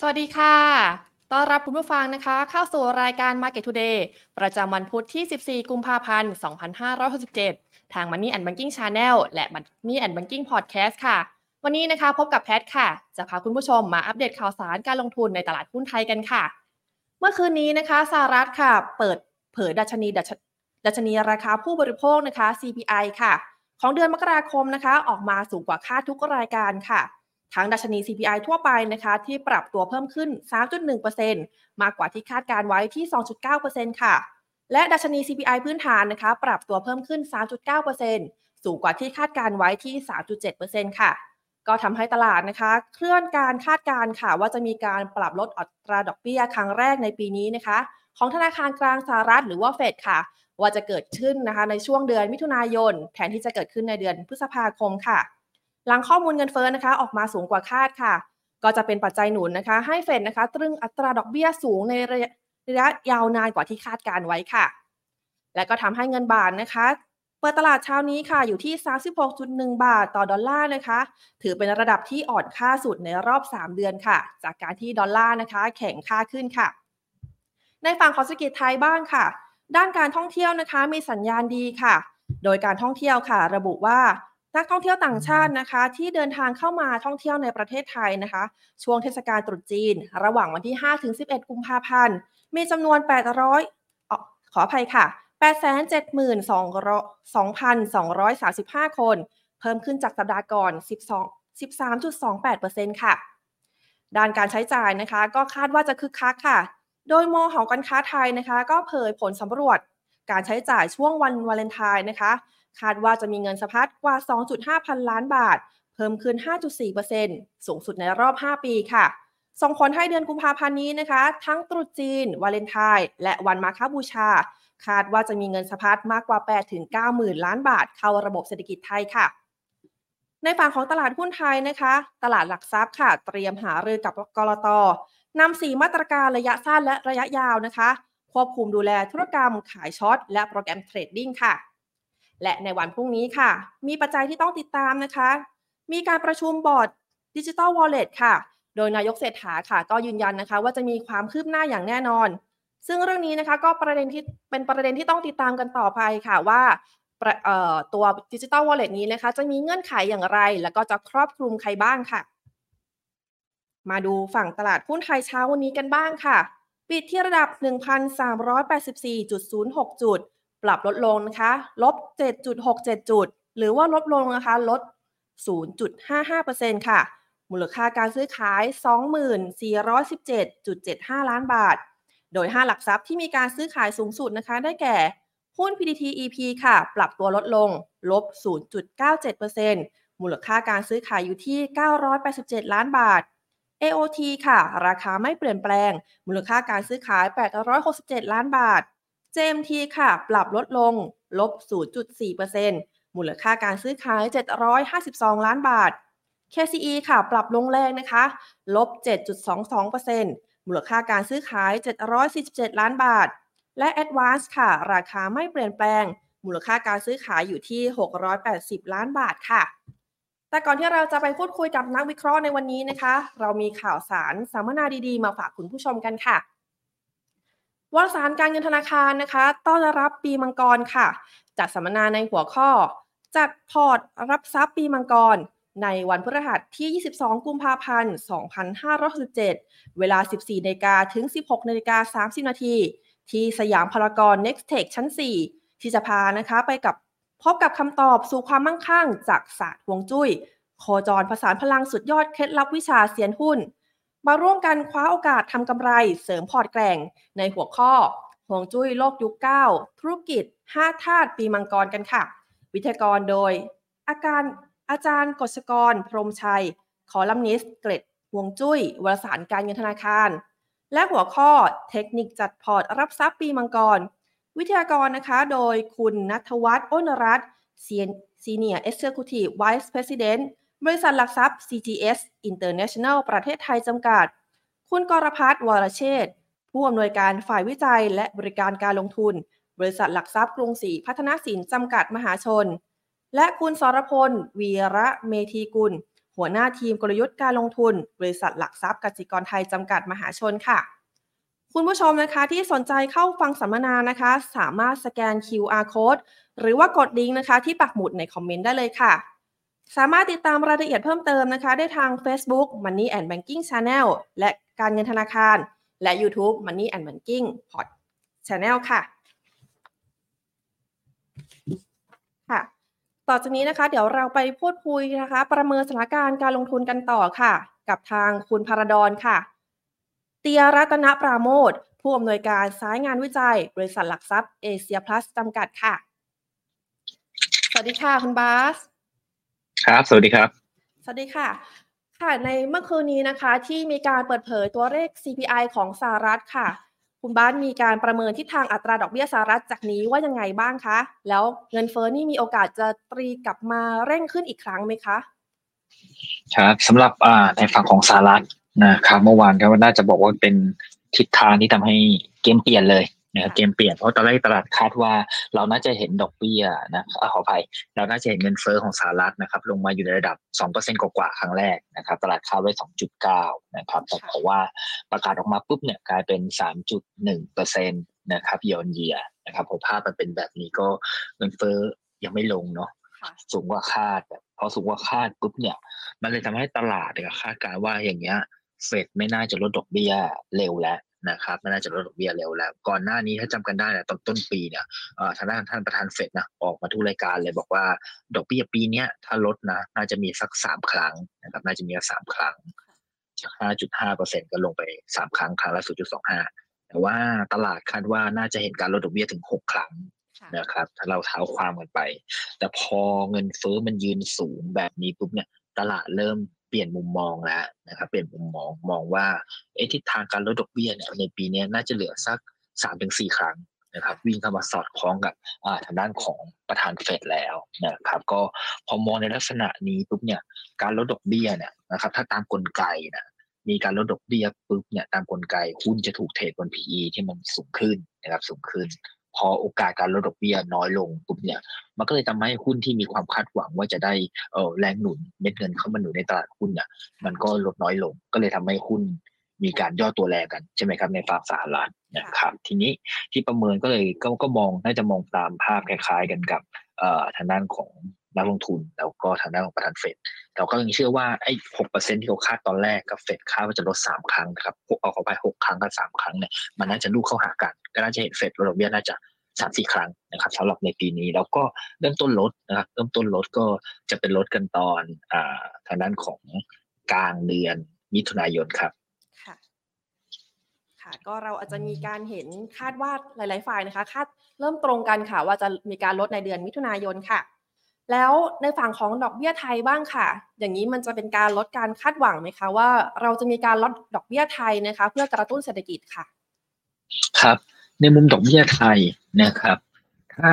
สวัสดีค่ะ ต้อนรับคุณผู้ฟังนะคะ เข้าสู่รายการ Market Today ประจำวันพุธที่ 14 กุมภาพันธ์ 2567 ทาง Money and Banking Channel และ Money and Banking Podcast ค่ะ วันนี้นะคะพบกับแพทค่ะ จะพาคุณผู้ชมมาอัปเดตข่าวสารการลงทุนในตลาดหุ้นไทยกันค่ะ เมื่อคืนนี้นะคะสหรัฐค่ะ เปิดเผยดัชนีดัชนีราคาผู้บริโภคนะคะ CPI ค่ะ ของเดือนมกราคมนะคะ ออกมาสูงกว่าคาดทุกรายการค่ะ ทั้งดัชนี CPI ทั่วไปนะคะที่ปรับตัวเพิ่มขึ้น 3.1%มากกว่าที่คาดการไว้ที่ 2.9%ค่ะ และดัชนี CPI พื้นฐานนะคะปรับตัวเพิ่มขึ้น 3.9%สูงกว่าที่คาดการไว้ที่ 3.7%ค่ะ ก็ทำให้ตลาดนะคะ เคลื่อนการคาดการค่ะ ว่าจะมีการปรับลดอัตราดอกเบี้ยครั้งแรกในปีนี้นะคะ ของธนาคารกลางสหรัฐหรือว่าเฟดค่ะว่าจะเกิดขึ้นนะคะในช่วงเดือนมิถุนายน แทนที่จะเกิดขึ้นในเดือนพฤษภาคมค่ะ หลังข้อมูลเงินเฟ้อนะคะ ออกมาสูงกว่าคาดค่ะ ก็จะเป็นปัจจัยหนุนนะคะ ให้เฟดนะคะ ตรึงอัตราดอกเบี้ยสูงในระยะยาวนานกว่าที่คาดการไว้ค่ะ และก็ทำให้เงินบาทนะคะ เปิดตลาดเช้านี้ค่ะ อยู่ที่ 36.1 บาทต่อดอลลาร์นะคะ ถือเป็นระดับที่อ่อนค่าสุดในรอบ 3 เดือนค่ะ จากการที่ดอลลาร์นะคะ แข็งค่าขึ้นค่ะ ในฝั่งของเศรษฐกิจไทยบ้างค่ะ ด้านการท่องเที่ยวนะคะ มีสัญญาณดีค่ะ โดยการท่องเที่ยวค่ะ ระบุว่า นักท่องเที่ยวต่างชาตินะคะ ที่เดินทางเข้ามาท่องเที่ยวในประเทศไทยนะคะ ช่วงเทศกาลตรุษจีน ระหว่างวันที่5ถึง11 กุมภาพันธ์ มีจำนวน 800ขออภัยค่ะ 872,235 คน เพิ่มขึ้นจากสัปดาห์ก่อน 12 13.28%ค่ะ ด้านการใช้จ่ายนะคะ ก็คาดว่าจะคึกคักค่ะ โดยมอหอการค้าไทยนะคะ ก็เผยผลสำรวจการใช้จ่ายช่วงวันวาเลนไทน์นะคะ คาดว่าจะมีเงินสะพัดกว่า 2.5 พันล้านบาท เพิ่มขึ้น 5.4%สูงสุดในรอบ 5 ปีค่ะ ส่งผลให้เดือนกุมภาพันธ์นี้นะคะ ทั้งตรุษจีน วาเลนไทน์และวันมาฆบูชา คาดว่าจะมีเงินสะพัดมากกว่า 8-9หมื่นล้านบาท เข้าระบบเศรษฐกิจไทยค่ะในฝั่งของตลาดหุ้นไทยนะคะ ตลาดหลักทรัพย์ค่ะ เตรียมหารือกับกรตนำสีมาตรการระยะสั้นและระยะยาวนะคะ ควบคุมดูแลธุรกรรมขาย short และ program trading ค่ะ และในวันพรุ่งนี้ค่ะ มีปัจจัยที่ต้องติดตามนะคะ มีการประชุมบอร์ดดิจิทัลวอลเล็ตค่ะ โดยนายกเศรษฐาค่ะ ก็ยืนยันนะคะ ว่าจะมีความคืบหน้าอย่างแน่นอน ซึ่งเรื่องนี้นะคะก็ประเด็นที่เป็นประเด็นที่ต้องติดตามกันต่อไปค่ะว่าตัวดิจิทัลวอลเล็ตนี้นะคะ จะมีเงื่อนไขอย่างไร แล้วก็จะครอบคลุมใครบ้างค่ะ มาดูฝั่งตลาดหุ้นไทยเช้าวันนี้กันบ้างค่ะ ปิดที่ระดับ 1,384.06 จุด ปรับลดลงนะคะลบ 7.67 จุด หรือว่าลดลงนะคะลด 0.55%ค่ะ มูลค่าการซื้อขาย2417.75 ล้านบาท โดย 5 หลักทรัพย์ที่มีการซื้อขายสูงสุดนะคะ ได้แก่หุ้น PTT EP ค่ะ ปรับตัวลดลง ลบ 0.97%มูลค่าการซื้อขายอยู่ที่ 987 ล้านบาท AOT ค่ะ ราคาไม่เปลี่ยนแปลง มูลค่าการซื้อขาย 867 ล้านบาท JMT ค่ะ ปรับลดลง ลบ 0.4%มูลค่าการซื้อขาย 752 ล้านบาท KCE ค่ะ ปรับลงแรงนะคะ ลบ 7.22%มูลค่าการซื้อขาย 747 ล้านบาท และ Advance ค่ะ ราคาไม่เปลี่ยนแปลง มูลค่าการซื้อขายอยู่ที่ 680 ล้านบาทค่ะ แต่ก่อนที่เราจะไปพูดคุยกับนักวิเคราะห์ในวันนี้นะคะ เรามีข่าวสารสัมมนาดีๆ มาฝากคุณผู้ชมกันค่ะ วารสารการเงินธนาคารนะคะ ต้อนรับปีมังกรค่ะ จัดสัมมนาในหัวข้อ จัดพอร์ตรับทรัพย์ปีมังกร ในวันพฤหัสที่ 22 กุมภาพันธ์ 2567 เวลา 14นาฬิกาถึง 16นาฬิกา30 นาที ที่สยามพารากอน Next Tech ชั้น 4 ที่จะพานะคะไปกับพบกับคำตอบสู่ความมั่งคั่งจากศาสตร์ฮวงจุ้ย โคจรผสานพลังสุดยอดเคล็ดลับวิชาเซียนหุ้น มาร่วมกันคว้าโอกาสทำกำไรเสริมพอร์ตแกร่ง ในหัวข้อฮวงจุ้ยโลกยุค 9 ธุรกิจ 5 ธาตุปีมังกรกันค่ะ วิทยากรโดย อาการอาจารย์กฤษกร พรมชัย คอลัมนิสต์เกร็ดฮวงจุ้ยวารสารการเงินธนาคาร และหัวข้อเทคนิคจัดพอร์ตรับทรัพย์ปีมังกร วิทยากรนะคะโดยคุณนัทวัฒน์อ้นรัตน์ Senior Executive Vice President บริษัทหลักทรัพย์ CGS International ประเทศไทยจำกัด คุณกรพัฒน์วรเชษผู้อำนวยการฝ่ายวิจัยและบริการการลงทุน บริษัทหลักทรัพย์กรุงศรีพัฒนสินจำกัดมหาชน และคุณสรพล วีระเมธีกุล หัวหน้าทีมกลยุทธ์การลงทุน บริษัทหลักทรัพย์กสิกรไทยจำกัดมหาชนค่ะ คุณผู้ชมนะคะที่สนใจเข้าฟังสัมมนานะคะ สามารถสแกน QR code หรือว่ากดลิงก์นะคะ ที่ปักหมุดในคอมเมนต์ได้เลยค่ะ สามารถติดตามรายละเอียดเพิ่มเติมนะคะ ได้ทาง Facebook Money and Banking Channel และการเงินธนาคาร และ YouTube Money and Banking Pod Channel ค่ะ ค่ะ ต่อจากนี้นะคะ เดี๋ยวเราไปพูดคุยนะคะ ประเมินสถานการณ์การลงทุนกันต่อค่ะ กับทางคุณพารดอนค่ะ เตียรัตนปราโมทผู้อำนวยการสายงานวิจัย บริษัทหลักทรัพย์เอเชียพลัสจำกัดค่ะ สวัสดีค่ะคุณบาส ครับ สวัสดีครับ สวัสดีค่ะ ค่ะ ในเมื่อคืนนี้นะคะ ที่มีการเปิดเผยตัวเลข CPI ของสหรัฐค่ะ คุณบาสมีการประเมินทิศทางอัตราดอกเบี้ยสหรัฐจากนี้ว่ายังไงบ้างคะ แล้วเงินเฟ้อนี่มีโอกาสจะตรีกลับมาเร่งขึ้นอีกครั้งไหมคะ ครับสำหรับอ่าในฝั่งของสหรัฐนะครับเมื่อวานก็น่าจะบอกว่าเป็นทิศทางที่ทำให้เกมเปลี่ยนเลย นะครับเกมเปลี่ยนเพราะตอนแรกตลาดคาดว่า เราน่าจะเห็นดอกเบี้ยนะขออภัย เราน่าจะเห็นเงินเฟ้อของสหรัฐนะครับ ลงมาอยู่ในระดับ 2%กว่าๆครั้งแรกนะครับ ตลาดคาดไว้ 2.9 นะครับ แต่เพราะว่าประกาศออกมาปุ๊บเนี่ยกลายเป็น 3.1%นะครับเยียร์เยียนะครับพอภาพมันเป็นแบบนี้ก็เงินเฟ้อยังไม่ลงเนาะค่ะสูงกว่าคาดแบบพอสูงกว่าคาดปุ๊บเนี่ย มันเลยทำให้ตลาดเนี่ยคาดการณ์ว่าอย่างเงี้ยเฟดไม่น่าจะลดดอกเบี้ยเร็วแล้ว นะครับไม่น่าจะลดดอกเบี้ยเร็วแล้ว ก่อนหน้านี้ถ้าจำกันได้เนี่ยตอนต้นปีเนี่ยเอ่อทางด้านท่านประธานเฟดนะออกมาทุกรายการเลยบอกว่าดอกเบี้ยปีเนี้ยถ้าลดนะน่าจะมีสักสามครั้งนะครับน่าจะมีสักสามครั้งจากห้าจุดห้าเปอร์เซ็นก็ลงไปสามครั้งครั้งละศูนย์จุดสองห้าแต่ว่าตลาดคาดว่าน่าจะเห็นการลดดอกเบี้ยถึงหกครั้งค่ะนะครับ ถ้าเราเท้าความกันไป แต่พอเงินเฟ้อมันยืนสูงแบบนี้ปุ๊บเนี่ยตลาดเริ่ม เปลี่ยนมุมมองแล้วนะครับเปลี่ยนมุมมองมองว่าเอทิศทางการลดดอกเบี้ยเนี่ยในปีนี้น่าจะเหลือสักสามถึงสี่ครั้งนะครับ วิ่งเข้ามาสอดคล้องกับทางด้านของประธานเฟดแล้วนะครับ ก็พอมองในลักษณะนี้ปุ๊บเนี่ยการลดดอกเบี้ยเนี่ยนะครับ ถ้าตามกลไกนะมีการลดดอกเบี้ยปุ๊บเนี่ยตามกลไกหุ้นจะถูกเทรดบน PE ที่มันสูงขึ้นนะครับสูงขึ้น พอโอกาสการลดดอกเบี้ยน้อยลงปุ๊บเนี่ยมันก็เลยทำให้หุ้นที่มีความคาดหวังว่าจะได้เออแรงหนุนเม็ดเงินเข้ามาหนุนในตลาดหุ้นเนี่ยมันก็ลดน้อยลง ก็เลยทำให้หุ้นมีการย่อตัวแรงกันใช่ไหมครับในฝั่งสหรัฐนะครับ ทีนี้ที่ประเมินก็เลยก็ก็มองน่าจะมองตามภาพคล้ายๆกันกับเอ่อทางด้านของ นักลงทุนแล้วก็ทางด้านของประธานเฟดแต่ก็ยังเชื่อว่าไอ้หกเปอร์เซ็นที่เขาคาดตอนแรกกับเฟดคาดว่าจะลดสามครั้งนะครับเอาเข้าไปหกครั้งกับสามครั้งเนี่ยมันน่าจะลูกเข้าหากัน ก็น่าจะเห็นเฟดลดดอกเบี้ยน่าจะสามสี่ครั้งนะครับสำหรับในปีนี้แล้วก็เริ่มต้นลดนะครับเริ่มต้นลดก็จะเป็นลดกันตอนอ่าทางด้านของกลางเดือนมิถุนายนครับค่ะค่ะ ก็เราอาจจะมีการเห็นคาดว่าหลาย ๆ ฝ่ายนะคะคาดเริ่มตรงกันค่ะ ว่าจะมีการลดในเดือนมิถุนายนค่ะ แล้วในฝั่งของดอกเบี้ยไทยบ้างค่ะ อย่างนี้มันจะเป็นการลดการคาดหวังไหมคะว่าเราจะมีการลดดอกเบี้ยไทยนะคะ เพื่อกระตุ้นเศรษฐกิจค่ะ ครับ ในมุมดอกเบี้ยไทยนะครับ ถ้า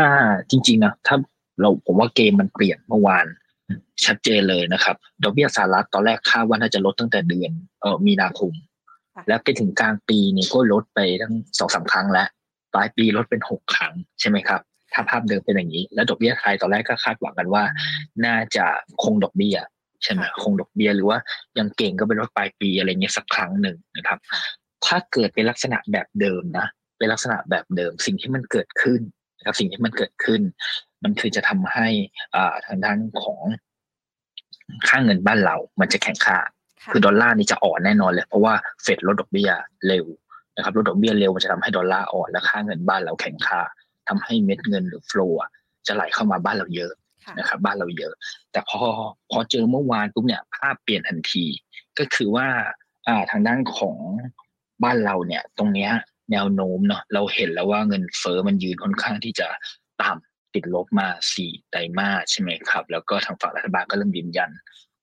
จริงๆนะถ้าเราผมว่าเกมมันเปลี่ยนเมื่อวานชัดเจนเลยนะครับดอกเบี้ยสหรัฐตอนแรกคาดว่าน่าจะลดตั้งแต่เดือนเออมีนาคมค่ะแล้วไปถึงกลางปีนี่ก็ลดไปทั้งสองสามครั้งแล้วปลายปีลดเป็นหกครั้งใช่ไหมครับ ถ้าภาพเดิมเป็นอย่างนี้ แล้วดอกเบี้ยไทยตอนแรกก็คาดหวังกันว่า น่าจะคงดอกเบี้ยใช่ไหมค่ะคงดอกเบี้ยหรือว่ายังเก่งก็เป็นลดปลายปีอะไรเงี้ยสักครั้งหนึ่งนะครับค่ะถ้าเกิดเป็นลักษณะแบบเดิมนะเป็นลักษณะแบบเดิมสิ่งที่มันเกิดขึ้นนะครับสิ่งที่มันเกิดขึ้น มันคือจะทำให้อ่าทางด้านของค่าเงินบ้านเรา มันจะแข็งค่าค่ะคือดอลลาร์นี่จะอ่อนแน่นอนเลยเพราะว่าเฟดลดดอกเบี้ยเร็วนะครับลดดอกเบี้ยเร็วมันจะทำให้ดอลลาร์อ่อนและค่าเงินบ้านเราแข็งค่า ทำให้เม็ดเงินหรือโฟลว์จะไหลเข้ามาบ้านเราเยอะค่ะนะครับ บ้านเราเยอะ แต่พอพอเจอเมื่อวานปุ๊บเนี่ยภาพเปลี่ยนทันที ก็คือว่าอ่าทางด้านของบ้านเราเนี่ย ตรงเนี้ยแนวโน้มเนาะเราเห็นแล้วว่าเงินเฟอ้อมันยืนค่อนข้างที่จะต่ำติดลบมาสี่ไตรมาสใช่ไหมครับ แล้วก็ทางฝั่งรัฐบาลก็เริ่มยืนยัน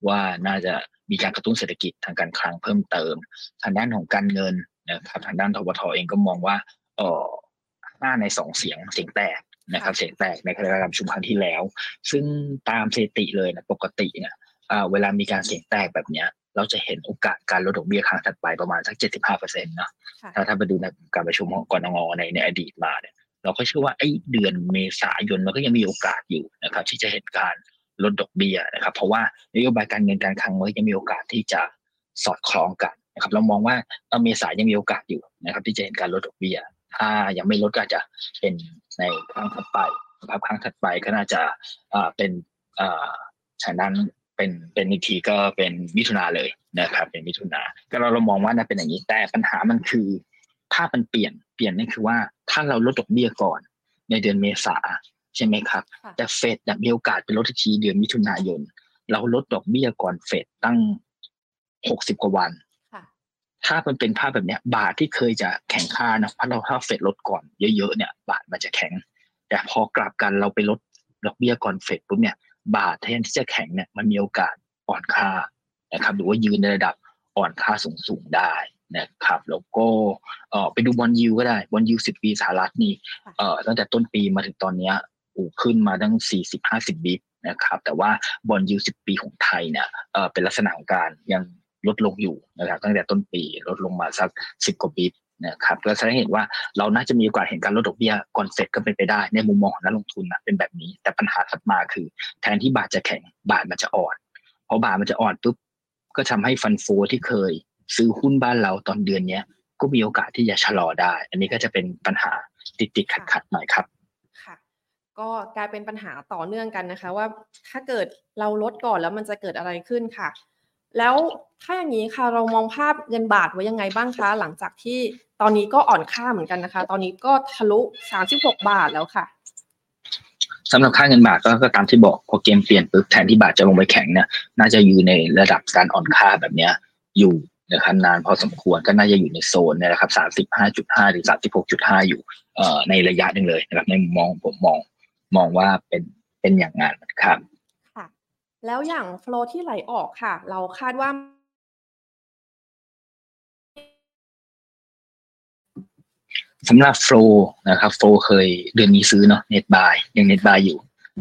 ว่าน่าจะมีการกระตุ้นเศรษฐกิจทางการคลังเพิ่มเติม ทางด้านของการเงินนะครับทางด้านทบทเองก็มองว่าเออ ห้าในสองเสียงเสียงแตกนะครับค่ะเสียงแตกในการประชุมครั้งที่แล้ว ซึ่งตามสถิติเลยนะปกติเนี่ยอ่าเวลามีการเสียงแตกแบบเนี้ยเราจะเห็นโอกาสการลดดอกเบี้ยครั้งถัดไปประมาณสักเจ็ดสิบห้าเปอร์เซ็นต์นะค่ะถ้าถ้าไปดูในการประชุมของกรงในในอดีตมาเนี่ยเราก็เชื่อว่าไอ้เดือนเมษายนมันก็ยังมีโอกาสอยู่นะครับที่จะเห็นการลดดอกเบี้ยนะครับ เพราะว่านโยบายการเงินการคลังมันยังมีโอกาสที่จะสอดคล้องกันนะครับเรามองว่าเมษายังมีโอกาสอยู่นะครับ ที่จะเห็นการลดดอกเบี้ย ถ้ายังไม่ลดก็จะเป็นในครั้งถัดไปนะครับครั้งถัดไปก็น่าจะเป็นฉะนั้นเป็นเป็นอีกทีก็เป็นมิถุนาเลยนะครับ เป็นมิถุนาก็เราเรามองว่าน่าเป็นอย่างนี้แต่ปัญหามันคือถ้ามันเปลี่ยนเปลี่ยนนั่นคือว่าถ้าเราลดดอกเบี้ยก่อน ในเดือนเมษาใช่ไหมครับแต่เฟดมีโอกาสเป็นลดทีเดือนมิถุนายน เราลดดอกเบี้ยก่อนเฟดตั้งหกสิบกว่าวัน ถ้ามันเป็นภาพแบบเนี้ย บาทที่เคยจะแข็งค่านะเพราะเราถ้าเฟดลดก่อนเยอะๆเนี่ย บาทมันจะแข็ง แต่พอกลับกันเราไปลดดอกเบี้ยก่อนเฟดปุ๊บเนี่ย บาทแทนที่จะแข็งเนี่ยมันมีโอกาสอ่อนค่านะครับหรือว่ายืนในระดับอ่อนค่าสูงๆได้นะครับแล้วก็เออไปดู bond yield ก็ได้ bond yield สิบปีสหรัฐนี่เออตั้งแต่ต้นปีมาถึงตอนเนี้ย yield ขึ้นมาตั้งสี่สิบห้าสิบ bip นะครับแต่ว่า bond yield สิบปีของไทยเนี่ยเออเป็นลักษณะของการยัง ลดลงอยู่นะครับตั้งแต่ต้นปีลดลงมาสักสิบกว่าบิตนะครับก็แสดงเห็นว่าเราน่าจะมีโอกาสเห็นการลดดอกเบี้ยก่อนเสร็จก็เป็นไปได้ ในมุมมองของนักลงทุนนะเป็นแบบนี้ แต่ปัญหาถัดมาคือ แทนที่บาทจะแข็งบาทมันจะอ่อนพอบาทมันจะอ่อนปุ๊บก็ทำให้ฟันโฟที่เคย ซื้อหุ้นบ้านเราตอนเดือนเนี้ยก็มีโอกาสที่จะชะลอได้ อันนี้ก็จะเป็นปัญหาติดติดขัดขัดหน่อยครับค่ะ ก็กลายเป็นปัญหาต่อเนื่องกันนะคะ ว่าถ้าเกิดเราลดก่อนแล้วมันจะเกิดอะไรขึ้นค่ะ แล้วถ้าอย่างนี้ค่ะเรามองภาพเงินบาทไว้ยังไงบ้างคะ หลังจากที่ตอนนี้ก็อ่อนค่าเหมือนกันนะคะ ตอนนี้ก็ทะลุ 36 บาทแล้วค่ะสำหรับค่าเงินบาทก็ตามที่บอกพอเกมเปลี่ยนปุ๊บแทนที่บาทจะลงไปแข็งเนี่ยน่าจะอยู่ในระดับการอ่อนค่าแบบเนี้ยอยู่นะครับนานพอสมควรก็น่าจะอยู่ในโซนนี่แหละครับสามสิบห้าจุดห้าถึงสามสิบหกจุดห้าอยู่เอ่อในระยะหนึ่งเลยนะครับในมุมมองผมมองมองว่าเป็นเป็นอย่างนั้นครับค่ะ แล้วอย่าง flow ที่ไหลออกค่ะ เราคาดว่า สำหรับ flow นะครับ flow เคยเดือนนี้ซื้อเนาะ net buy ยัง net buy อยู่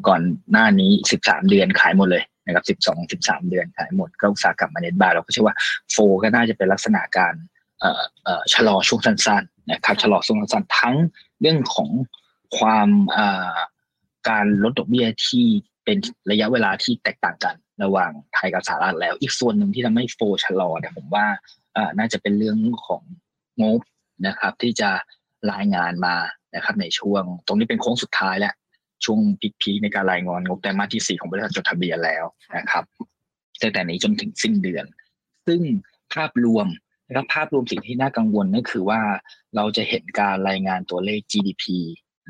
ก่อนหน้านี้สิบสามเดือนขายหมดเลยนะครับสิบสองสิบสามเดือนขายหมดก็อุตส่าห์กลับมา net buy เราก็เชื่อว่า flow ก็น่าจะเป็นลักษณะการเอ่อเอ่อชะลอช่วงสั้นๆนะครับชะลอช่วงสั้นๆทั้งเรื่องของความอ่าการลดดอกเบี้ยที่ เป็นระยะเวลาที่แตกต่างกันระหว่างไทยกับสหรัฐแล้ว อีกส่วนหนึ่งที่ทำให้โฟชะลอเนี่ยผมว่าอ่าน่าจะเป็นเรื่องของงบนะครับ ที่จะรายงานมานะครับ ในช่วง ตรงนี้เป็นโค้งสุดท้ายแล้วช่วงพีคในการรายงานงบไตรมาสที่สี่ของบริษัทจดทะเบียนแล้วนะครับตั้งแต่นี้จนถึงสิ้นเดือน ซึ่งภาพรวมนะครับภาพรวมสิ่งที่น่ากังวลนั่นคือว่าเราจะเห็นการรายงานตัวเลข GDP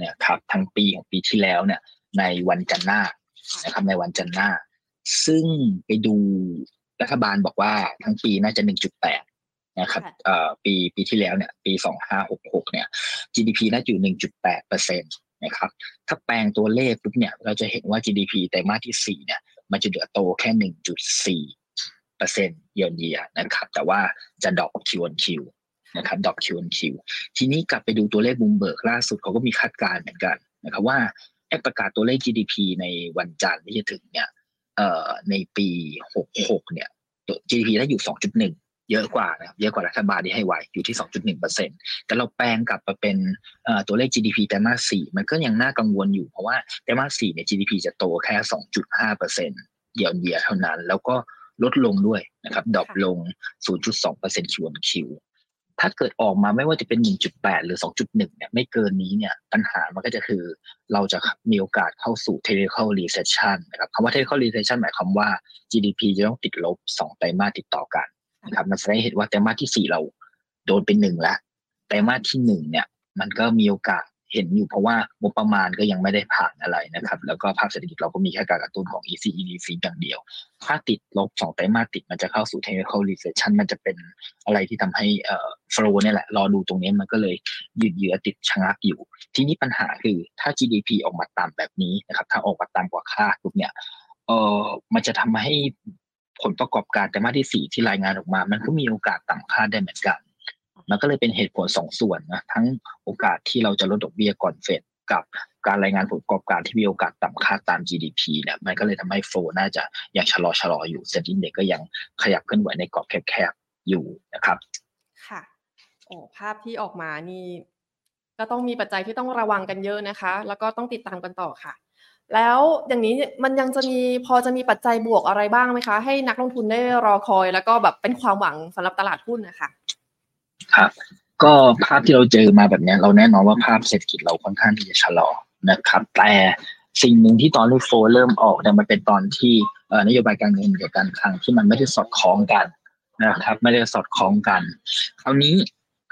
นะครับทั้งปีของปีที่แล้วเนี่ยในวันจันทร์หน้า นะครับในวันจันทร์หน้า ซึ่งไปดูรัฐบาลบอกว่าทั้งปีน่าจะ1.8นะครับปีปีที่แล้วเนี่ยปี2566เนี่ย GDP น่าจะอยู่1.8เปอร์เซ็นต์นะครับ ถ้าแปลงตัวเลขปุ๊บเนี่ย เราจะเห็นว่า GDP ไตรมาสที่4เนี่ย มันจะเหลือโตแค่ 1.4เปอร์เซ็นต์เยียร์เยียนะครับแต่ว่าจะดรอป Q on Q นะครับดรอป Q on Q ทีนี้กลับไปดูตัวเลขบูมเบิร์กล่าสุดเขาก็มีคาดการณ์เหมือนกันนะครับว่าไอ้ ประกาศตัวเลข GDP ในวันจันทร์ที่จะถึงเนี่ยเอ่อในปี66เนี่ย GDP ได้อยู่2.1เยอะกว่านะครับเยอะกว่ารัฐบาลที่ให้ไว้อยู่ที่ 2.1%แต่เราแปลงกลับมาเป็นตัวเลข GDP ไตรมาส 4 มันก็ยังน่ากังวลอยู่เพราะว่าไตรมาส 4 เนี่ย GDP จะโตแค่ 2.5%เยียร์เยียเท่านั้น แล้วก็ลดลงด้วยนะครับดรอปลง 0.2%คิวคิว ถ้าเกิดออกมาไม่ว่าจะเป็น 1.8 หรือ 2.1 เนี่ยไม่เกินนี้เนี่ยปัญหามันก็จะคือเราจะมีโอกาสเข้าสู่ technical recession นะครับคำว่า technical recession หมายความว่า GDP จะต้องติดลบ 2 ไตรมาสติดต่อกันนะครับมันแสดงเห็นว่าไตรมาสที่สี่เราโดนเป็นหนึ่งแล้วไตรมาสที่หนึ่งเนี่ยมันก็มีโอกาส เห็นอยู่เพราะว่างบประมาณก็ยังไม่ได้ผ่านอะไรนะครับ แล้วก็ภาพเศรษฐกิจเราก็มีแค่การกระตุ้นของ EC EDC อย่างเดียว ถ้าติดลบสองไตรมาสติดมันจะเข้าสู่ technical recession มันจะเป็นอะไรที่ทำให้เอ่อ flow เนี่ยแหละ รอดูตรงนี้มันก็เลยยืดเยื้อติดชะงักอยู่ ทีนี้ปัญหาคือถ้า GDP ออกมาต่ำแบบนี้นะครับ ถ้าออกมาต่ำกว่าคาดปุ๊บเนี่ยเอ่อมันจะทำให้ผลประกอบการแต่มาสที่สี่ที่รายงานออกมา มันก็มีโอกาสต่ำคาดได้เหมือนกัน มันก็เลยเป็นเหตุผลสองส่วนนะทั้งโอกาสที่เราจะลดดอกเบี้ยก่อนเฟดกับการรายงานผลประกอบการที่มีโอกาสต่ำค่าตาม GDP เนี่ยมันก็เลยทำให้โฟน่าจะยังชะลอชะลออยู่เซ็นดินเด็กก็ยังขยับเคลื่อนไหวในกรอบแคบๆอยู่นะครับ ค่ะโอ้ภาพที่ออกมานี่ก็ต้องมีปัจจัยที่ต้องระวังกันเยอะนะคะ แล้วก็ต้องติดตามกันต่อค่ะ แล้วอย่างนี้มันยังจะมีพอจะมีปัจจัยบวกอะไรบ้างไหมคะ ให้นักลงทุนได้รอคอย แล้วก็แบบเป็นความหวังสำหรับตลาดหุ้นนะคะ ครับ ก็ภาพที่เราเจอมาแบบนี้เราแน่นอนว่าภาพเศรษฐกิจเราค่อนข้างที่จะชะลอนะครับ แต่สิ่งหนึ่งที่ตอนที่โฟเริ่มออกเนี่ยมันเป็นตอนที่นโยบายการเงินกับการคลังที่มันไม่ได้สอดคล้องกันนะครับ ไม่ได้สอดคล้องกัน คราวนี้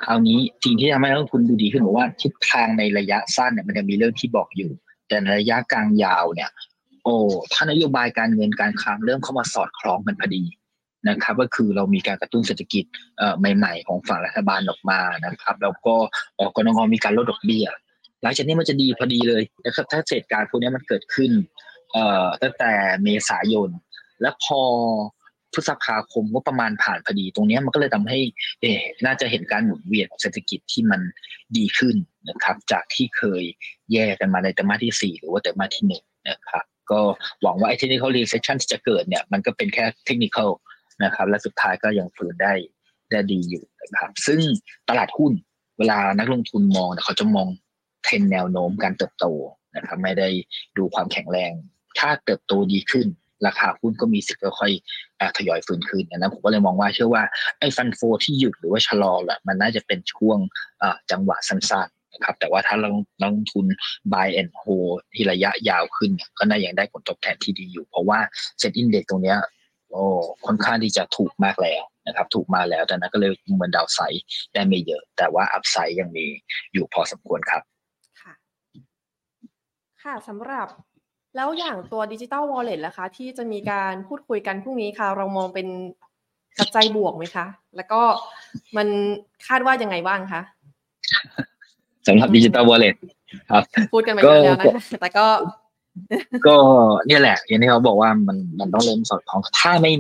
คราวนี้สิ่งที่ทำให้นักลงทุนดูดีขึ้นบอกว่าทิศทางในระยะสั้นเนี่ยมันจะมีเรื่องที่บอกอยู่ แต่ในระยะกลางยาวเนี่ย โอ้ถ้านโยบายการเงินการคลังเริ่มเข้ามาสอดคล้องกันพอดี นะครับก็คือเรามีการกระตุ้นเศรษฐกิจใหม่ๆ ของฝั่งรัฐบาลออกมานะครับ แล้วก็กรงงมีการลดดอกเบี้ยหลังจากนี้มันจะดีพอดีเลยนะครับ ถ้าเหตุการณ์พวกนี้มันเกิดขึ้นตั้งแต่เมษายน และพอพฤษภาคมก็ประมาณผ่านพอดี ตรงนี้มันก็เลยทำให้ เอน่าจะเห็นการหมุนเวียนของเศรษฐกิจที่มันดีขึ้นนะครับ จากที่เคยแย่กันมาในไตรมาที่ 4 หรือว่าไตรมาที่หนึ่งนะครับก็หวังว่าไอ้ technical recession ที่จะเกิดเนี่ยมันก็เป็นแค่เทคนิค นะครับ และสุดท้ายก็ยังฟื้นได้ได้ดีอยู่นะครับ ซึ่งตลาดหุ้นเวลานักลงทุนมองเขาจะมองเทรนแนวโน้มการเติบโตนะครับ ไม่ได้ดูความแข็งแรง ถ้าเติบโตดีขึ้น ราคาหุ้นก็มีสิทธิ์ค่อยๆทยอยฟื้นขึ้นนะผมก็เลยมองว่าเชื่อว่าไอ้ fund flow ที่หยุดหรือว่าชะลอแหละมันน่าจะเป็นช่วงจังหวะสั้นๆนะครับแต่ว่าถ้าเราลงทุน buy and hold ที่ระยะยาวขึ้น ก็น่ายังได้ผลตอบแทนที่ดีอยู่ เพราะว่า SET Index ตรงเนี้ย โอ้ค่อนข้างที่จะถูกมากแล้วนะครับ ถูกมาแล้วแต่นั้นก็เลยเหมือน downside ได้ไม่เยอะ แต่ว่า upside ยังมีอยู่พอสมควรครับค่ะสำหรับแล้วอย่างตัว digital wallet ล่ะคะ ที่จะมีการพูดคุยกันพรุ่งนี้ค่ะ เรามองเป็นปัจจัยบวกไหมคะ แล้วก็มันคาดว่ายังไงบ้างคะสำหรับดิจิตอลวอลเล็ตครับ พูดกันไปแล้วนะแต่ก็ ก็เนี่ยแหละ อย่างที่เขาบอกว่ามันมันต้องเริ่มสอดคล้องถ้าไม่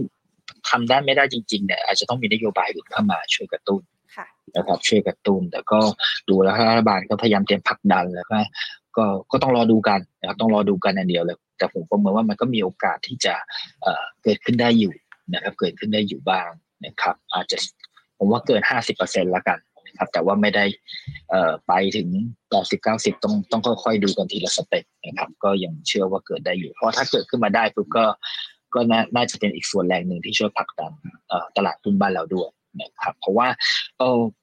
ทำได้ไม่ได้จริงๆเนี่ยอาจจะต้องมีนโยบายอื่นเข้ามาช่วยกระตุ้นนะครับช่วยกระตุ้นแต่ก็ดูแล้วรัฐบาลก็พยายามเตรียมผลักดันแล้วก็ก็ก็ต้องรอดูกันนะครับต้องรอดูกันอันเดียวเลยแต่ผมประเมินว่ามันก็มีโอกาสที่จะเเกิดขึ้นได้อยู่นะครับ เกิดขึ้นได้อยู่บ้างนะครับ อาจจะผมว่าเกินห้าสิบเปอร์เซ็นต์ละกันนะ ครับ แต่ว่าไม่ได้ไปถึงแปดสิบเก้าสิบต้องต้องค่อยๆดูกันทีละสเต็ปนะครับ ก็ยังเชื่อว่าเกิดได้อยู่ เพราะถ้าเกิดขึ้นมาได้ปุ๊บก็ก็น่าจะเป็นอีกส่วนแรงหนึ่งที่ช่วยผลักดันตลาดหุ้นบ้านเราด้วยนะครับ เพราะว่า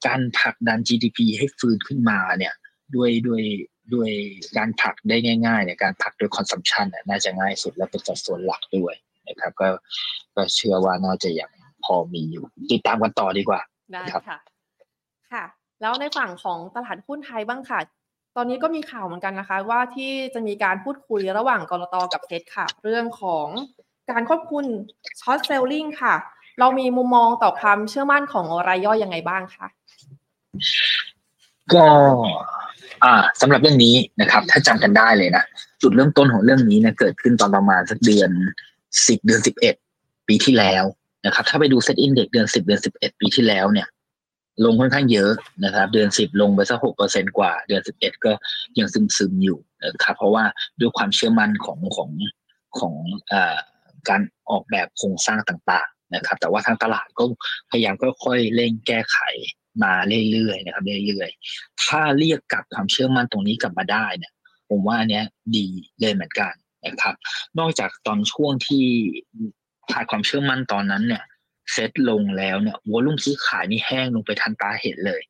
การผลักดัน GDP ให้ฟื้นขึ้นมาเนี่ยด้วยด้วยด้วยการผลักได้ง่ายๆเนี่ยการผลักด้วย consumption น่าจะง่ายสุดและเป็นสัดส่วนหลักด้วยนะครับ ก็ก็เชื่อว่าน่าจะยังพอมีอยู่ติดตามกันต่อดีกว่าได้ค่ะ ค่ะ แล้วในฝั่งของตลาดหุ้นไทยบ้างค่ะ ตอนนี้ก็มีข่าวเหมือนกันนะคะ ว่าที่จะมีการพูดคุยระหว่างกลตกับเฟดค่ะ เรื่องของการควบคุม short selling ค่ะ เรามีมุมมองต่อความเชื่อมั่นของรายย่อยยังไงบ้างคะก็อ่าสำหรับเรื่องนี้นะครับ ถ้าจำกันได้เลยนะ จุดเริ่มต้นของเรื่องนี้เนี่ยเกิดขึ้นตอนประมาณสักเดือนสิบเดือนสิบเอ็ดปีที่แล้วนะครับ ถ้าไปดูเซตอินเด็กเดือนสิบเดือนสิบเอ็ดปีที่แล้วเนี่ย ลงค่อนข้างเยอะนะครับ เดือนสิบลงไปสักหกเปอร์เซ็นกว่า เดือนสิบเอ็ดก็ยังซึมซึมอยู่นะครับเพราะว่าด้วยความเชื่อมั่นของของของอ่าการออกแบบโครงสร้างต่างๆนะครับ แต่ว่าทางตลาดก็พยายามค่อยๆเร่งแก้ไขมาเรื่อยๆนะครับเรื่อยๆถ้าเรียกกลับความเชื่อมั่นตรงนี้กลับมาได้เนี่ย ผมว่าอันเนี้ยดีเลยเหมือนกันนะครับ นอกจากตอนช่วงที่ขาดความเชื่อมั่นตอนนั้นเนี่ย เซ็ตลงแล้วเนี่ยวอลุ่มซื้อขายนี่แห้งลงไปทันตาเห็นเลย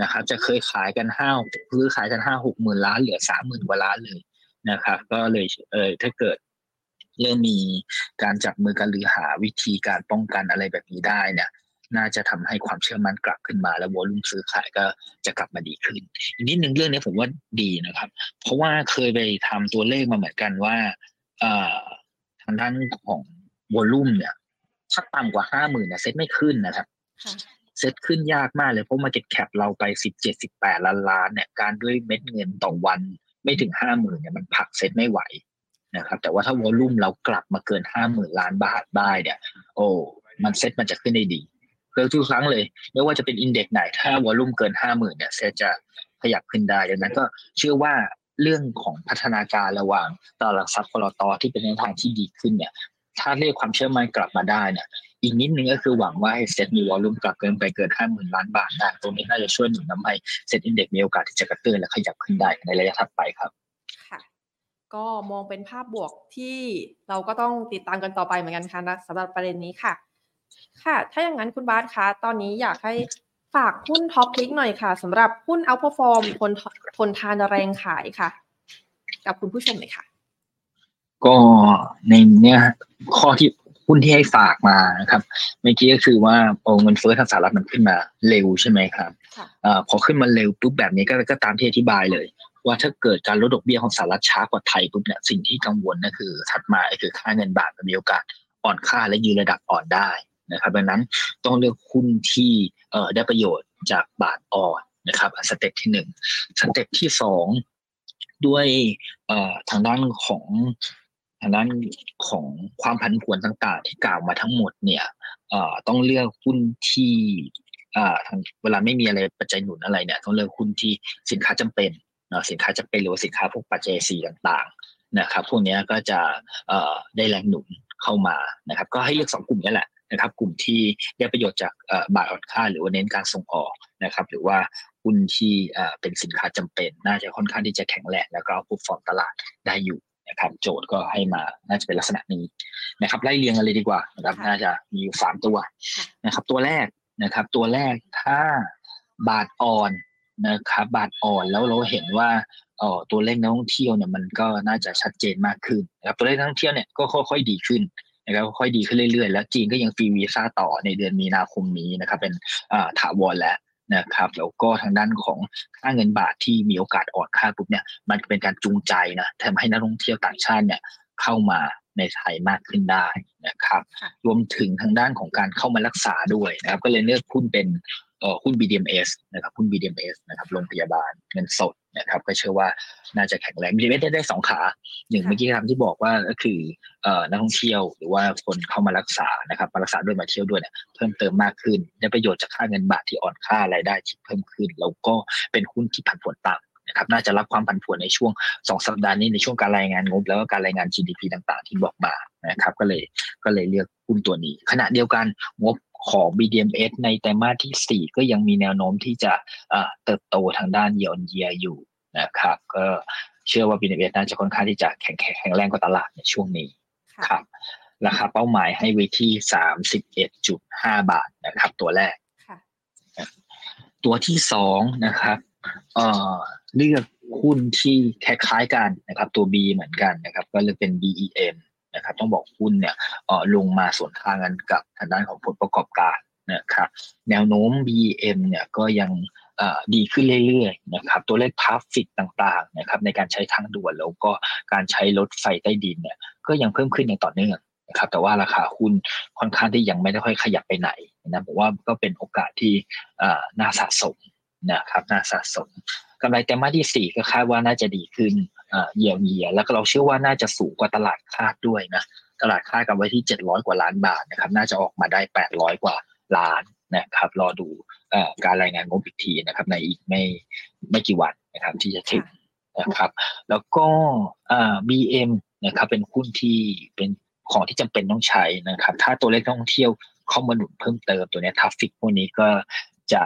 นะครับ จะเคยขายกันห้าซื้อขายกันห้าหกหมื่นล้านเหลือสามหมื่นกว่าล้านเลยนะครับ ก็เลยเออถ้าเกิดเริ่มมีการจับมือกันหรือหาวิธีการป้องกันอะไรแบบนี้ได้เนี่ยน่าจะทำให้ความเชื่อมั่นกลับขึ้นมา แล้ว volume ซื้อขายก็จะกลับมาดีขึ้น อีกนิดหนึ่งเรื่องนี้ผมว่าดีนะครับ เพราะว่าเคยไปทำตัวเลขมาเหมือนกันว่าทางด้านของ volume เนี่ย ถ้าต่ำกว่าห้าหมื่นเซ็ตไม่ขึ้นนะครับเซ็ตขึ้นยากมากเลยเพราะ market cap เราไปสิบเจ็ดสิบแปดล้านล้านเนี่ยการด้วยเม็ดเงินต่อวันไม่ถึงห้าหมื่นเนี่ยมันผลักเซ็ตไม่ไหวนะครับแต่ว่าถ้า volume เรากลับมาเกินห้าหมื่นล้านบาทได้เนี่ยโอ้มันเซ็ตมันจะขึ้นได้ดีเกือบทุกครั้งเลยไม่ว่าจะเป็น index ไหน ถ้า volume เกินห้าหมื่นเนี่ยเซจะขยับขึ้นได้ดังนั้นก็เชื่อว่าเรื่องของพัฒนาการระหว่างตลาดหลักทรัพย์กลตที่เป็นในทางที่ดีขึ้นเนี่ย ถ้าเรียกความเชื่อมั่นกลับมาได้เนี่ยอีกนิดนึงก็คือหวังว่าให้เซ็ตมี volume กลับเกินไปเกินห้าหมื่นล้านบาทได้ตรงนี้น่าจะช่วยหนุนทำให้SET Index มีโอกาสที่จะกระเตื้องและขยับขึ้นได้ในระยะถัดไปครับค่ะก็มองเป็นภาพบวกที่เราก็ต้องติดตามกันต่อไปเหมือนกันค่ะนะสำหรับประเด็นนี้ค่ะ ค่ะ ถ้าอย่างนั้นคุณบาสคะตอนนี้อยากให้ฝากหุ้น top pick หน่อยค่ะสำหรับหุ้น outperform ทนทนทานแรงขายค่ะ กับคุณผู้ชมเลยค่ะ ก็ในเนี้ยข้อที่หุ้นที่ให้ฝากมานะครับเมื่อกี้ก็คือว่าโอ้เงินเฟ้อทางสหรัฐมันขึ้นมาเร็วใช่ไหมครับค่ะอ่าพอขึ้นมาเร็วปุ๊บแบบนี้ก็ก็ตามที่อธิบายเลย ว่าถ้าเกิดการลดดอกเบี้ยของสหรัฐช้ากว่าไทยปุ๊บเนี่ยสิ่งที่กังวลก็คือถัดมาก็คือค่าเงินบาทมันมีโอกาสอ่อนค่าและยืนระดับอ่อนได้นะครับดังนั้นต้องเลือกหุ้นที่เอ่อได้ประโยชน์จากบาทอ่อนนะครับ step ที่หนึ่ง step ที่สองด้วยเอ่อทางด้านของ ทางด้านของความผันผวนต่างๆ ที่กล่าวมาทั้งหมดเนี่ยต้องเลือกหุ้นที่เวลาไม่มีอะไรปัจจัยหนุนอะไรเนี่ยต้องเลือกหุ้นที่สินค้าจำเป็นเนาะสินค้าจำเป็นหรือว่าสินค้าพวกปัจจัยสี่ต่างๆนะครับพวกนี้ก็จะได้แรงหนุนเข้ามานะครับ ก็ให้เลือกสองกลุ่มนี้แหละนะครับ กลุ่มที่ได้ประโยชน์จากบาทอ่อนค่า หรือว่าเน้นการส่งออกนะครับ หรือว่าหุ้นที่เป็นสินค้าจำเป็น น่าจะค่อนข้างที่จะแข็งแรงแล้วก็เอาผู้ฟอร์มตลาดได้อยู่ นะครับโจทย์ก็ให้มาน่าจะเป็นลักษณะนี้นะครับไล่เรียงกันเลยดีกว่านะครับค่ะน่าจะมีอยู่สามตัวค่ะนะครับ ตัวแรกนะครับ ตัวแรกถ้าบาทอ่อนนะครับ บาทอ่อนแล้วเราเห็นว่าเอ่อตัวเลขนักท่องเที่ยวเนี่ยมันก็น่าจะชัดเจนมากขึ้นนะครับตัวเลขนักท่องเที่ยวเนี่ยก็ค่อยๆดีขึ้นนะครับค่อยๆดีขึ้นเรื่อยๆ แล้วจีนก็ยังฟรีวีซ่าต่อในเดือนมีนาคมนี้นะครับ เป็นอ่าถาวรแล้ว นะครับแล้วก็ทางด้านของค่าเงินบาทที่มีโอกาสอ่อนค่าปุ๊บเนี่ยมันเป็นการจูงใจนะทำให้นักท่องเที่ยวต่างชาติเนี่ยเข้ามาในไทยมากขึ้นได้นะครับค่ะรวมถึงทางด้านของการเข้ามารักษาด้วยนะครับ ก็เลยเลือกหุ้นเป็นเอ่อ หุ้น BDMs นะครับหุ้น BDMs นะครับโรงพยาบาลเงินสดนะครับก็เชื่อว่าน่าจะแข็งแรง BDMs ได้ได้สองขาหนึ่งค่ะเมื่อกี้คำที่บอกว่าก็คือเอ่อนักท่องเที่ยวหรือว่าคนเข้ามารักษานะครับมารักษาด้วยมาเที่ยวด้วยเนี่ยเพิ่มเติมมากขึ้น ได้ประโยชน์จากค่าเงินบาทที่อ่อนค่ารายได้ที่เพิ่มขึ้น แล้วก็เป็นหุ้นที่ผันผวนต่ำนะครับน่าจะรับความผันผวนในช่วงสองสัปดาห์นี้ในช่วงการรายงานงบ แล้วก็การรายงาน GDP ต่างๆ ที่บอกมานะครับก็เลยก็เลยเลือกหุ้นตัวนี้ ขณะเดียวกันงบ ของ BDMs ในไตรมาสที่ 4 ก็ยังมีแนวโน้มที่จะเอ่อเติบโตทางด้านเยียร์เยียอยู่นะครับก็เชื่อว่า BDMs น่าจะค่อนข้างที่จะแข็งแข็งแข็งแรงกว่าตลาดในช่วงนี้ค่ะครับราคาเป้าหมายให้ไว้ที่ 31.5 บาทนะครับ ตัวแรกค่ะตัวที่สองนะครับเอ่อเลือกหุ้นที่คล้ายๆกันนะครับ ตัว B เหมือนกันนะครับ ก็เลยเป็น BEM นะครับต้องบอกหุ้นเนี่ยเออลงมาส่วนทางกันกับทางด้านของผลประกอบการนะครับแนวโน้ม BEM เนี่ยก็ยังดีขึ้นเรื่อยๆนะครับตัวเลขทราฟฟิกต่างๆนะครับในการใช้ทางด่วนแล้วก็การใช้รถไฟใต้ดินเนี่ยก็ยังเพิ่มขึ้นอย่างต่อเนื่องนะครับแต่ว่าราคาหุ้นค่อนข้างที่ยังไม่ได้ค่อยขยับไปไหนนะผมว่าก็เป็นโอกาสที่น่าสะสมนะครับน่าสะสมกำไรไตรมาที่สี่ก็คาดว่าน่าจะดีขึ้น เอ่อเยียวยาแล้วก็เราเชื่อว่าน่าจะสูงกว่าตลาดคาดด้วยนะตลาดคาดกันไว้ที่ 700 กว่าล้านบาทนะครับน่าจะออกมาได้ 800 กว่าล้านนะครับรอดูอการรายงานงบอีกทีนะครับในอีกไม่ไม่กี่วันนะครับที่จะถึงนะครับแล้วก็อ่า BM นะครับเป็นหุ้นที่เป็นของที่จำเป็นต้องใช้นะครับถ้าตัวเลขท่องเที่ยวเข้ามาหนุนเพิ่มเติมตัวนี้ทัฟฟิกพวกนี้ก็จะ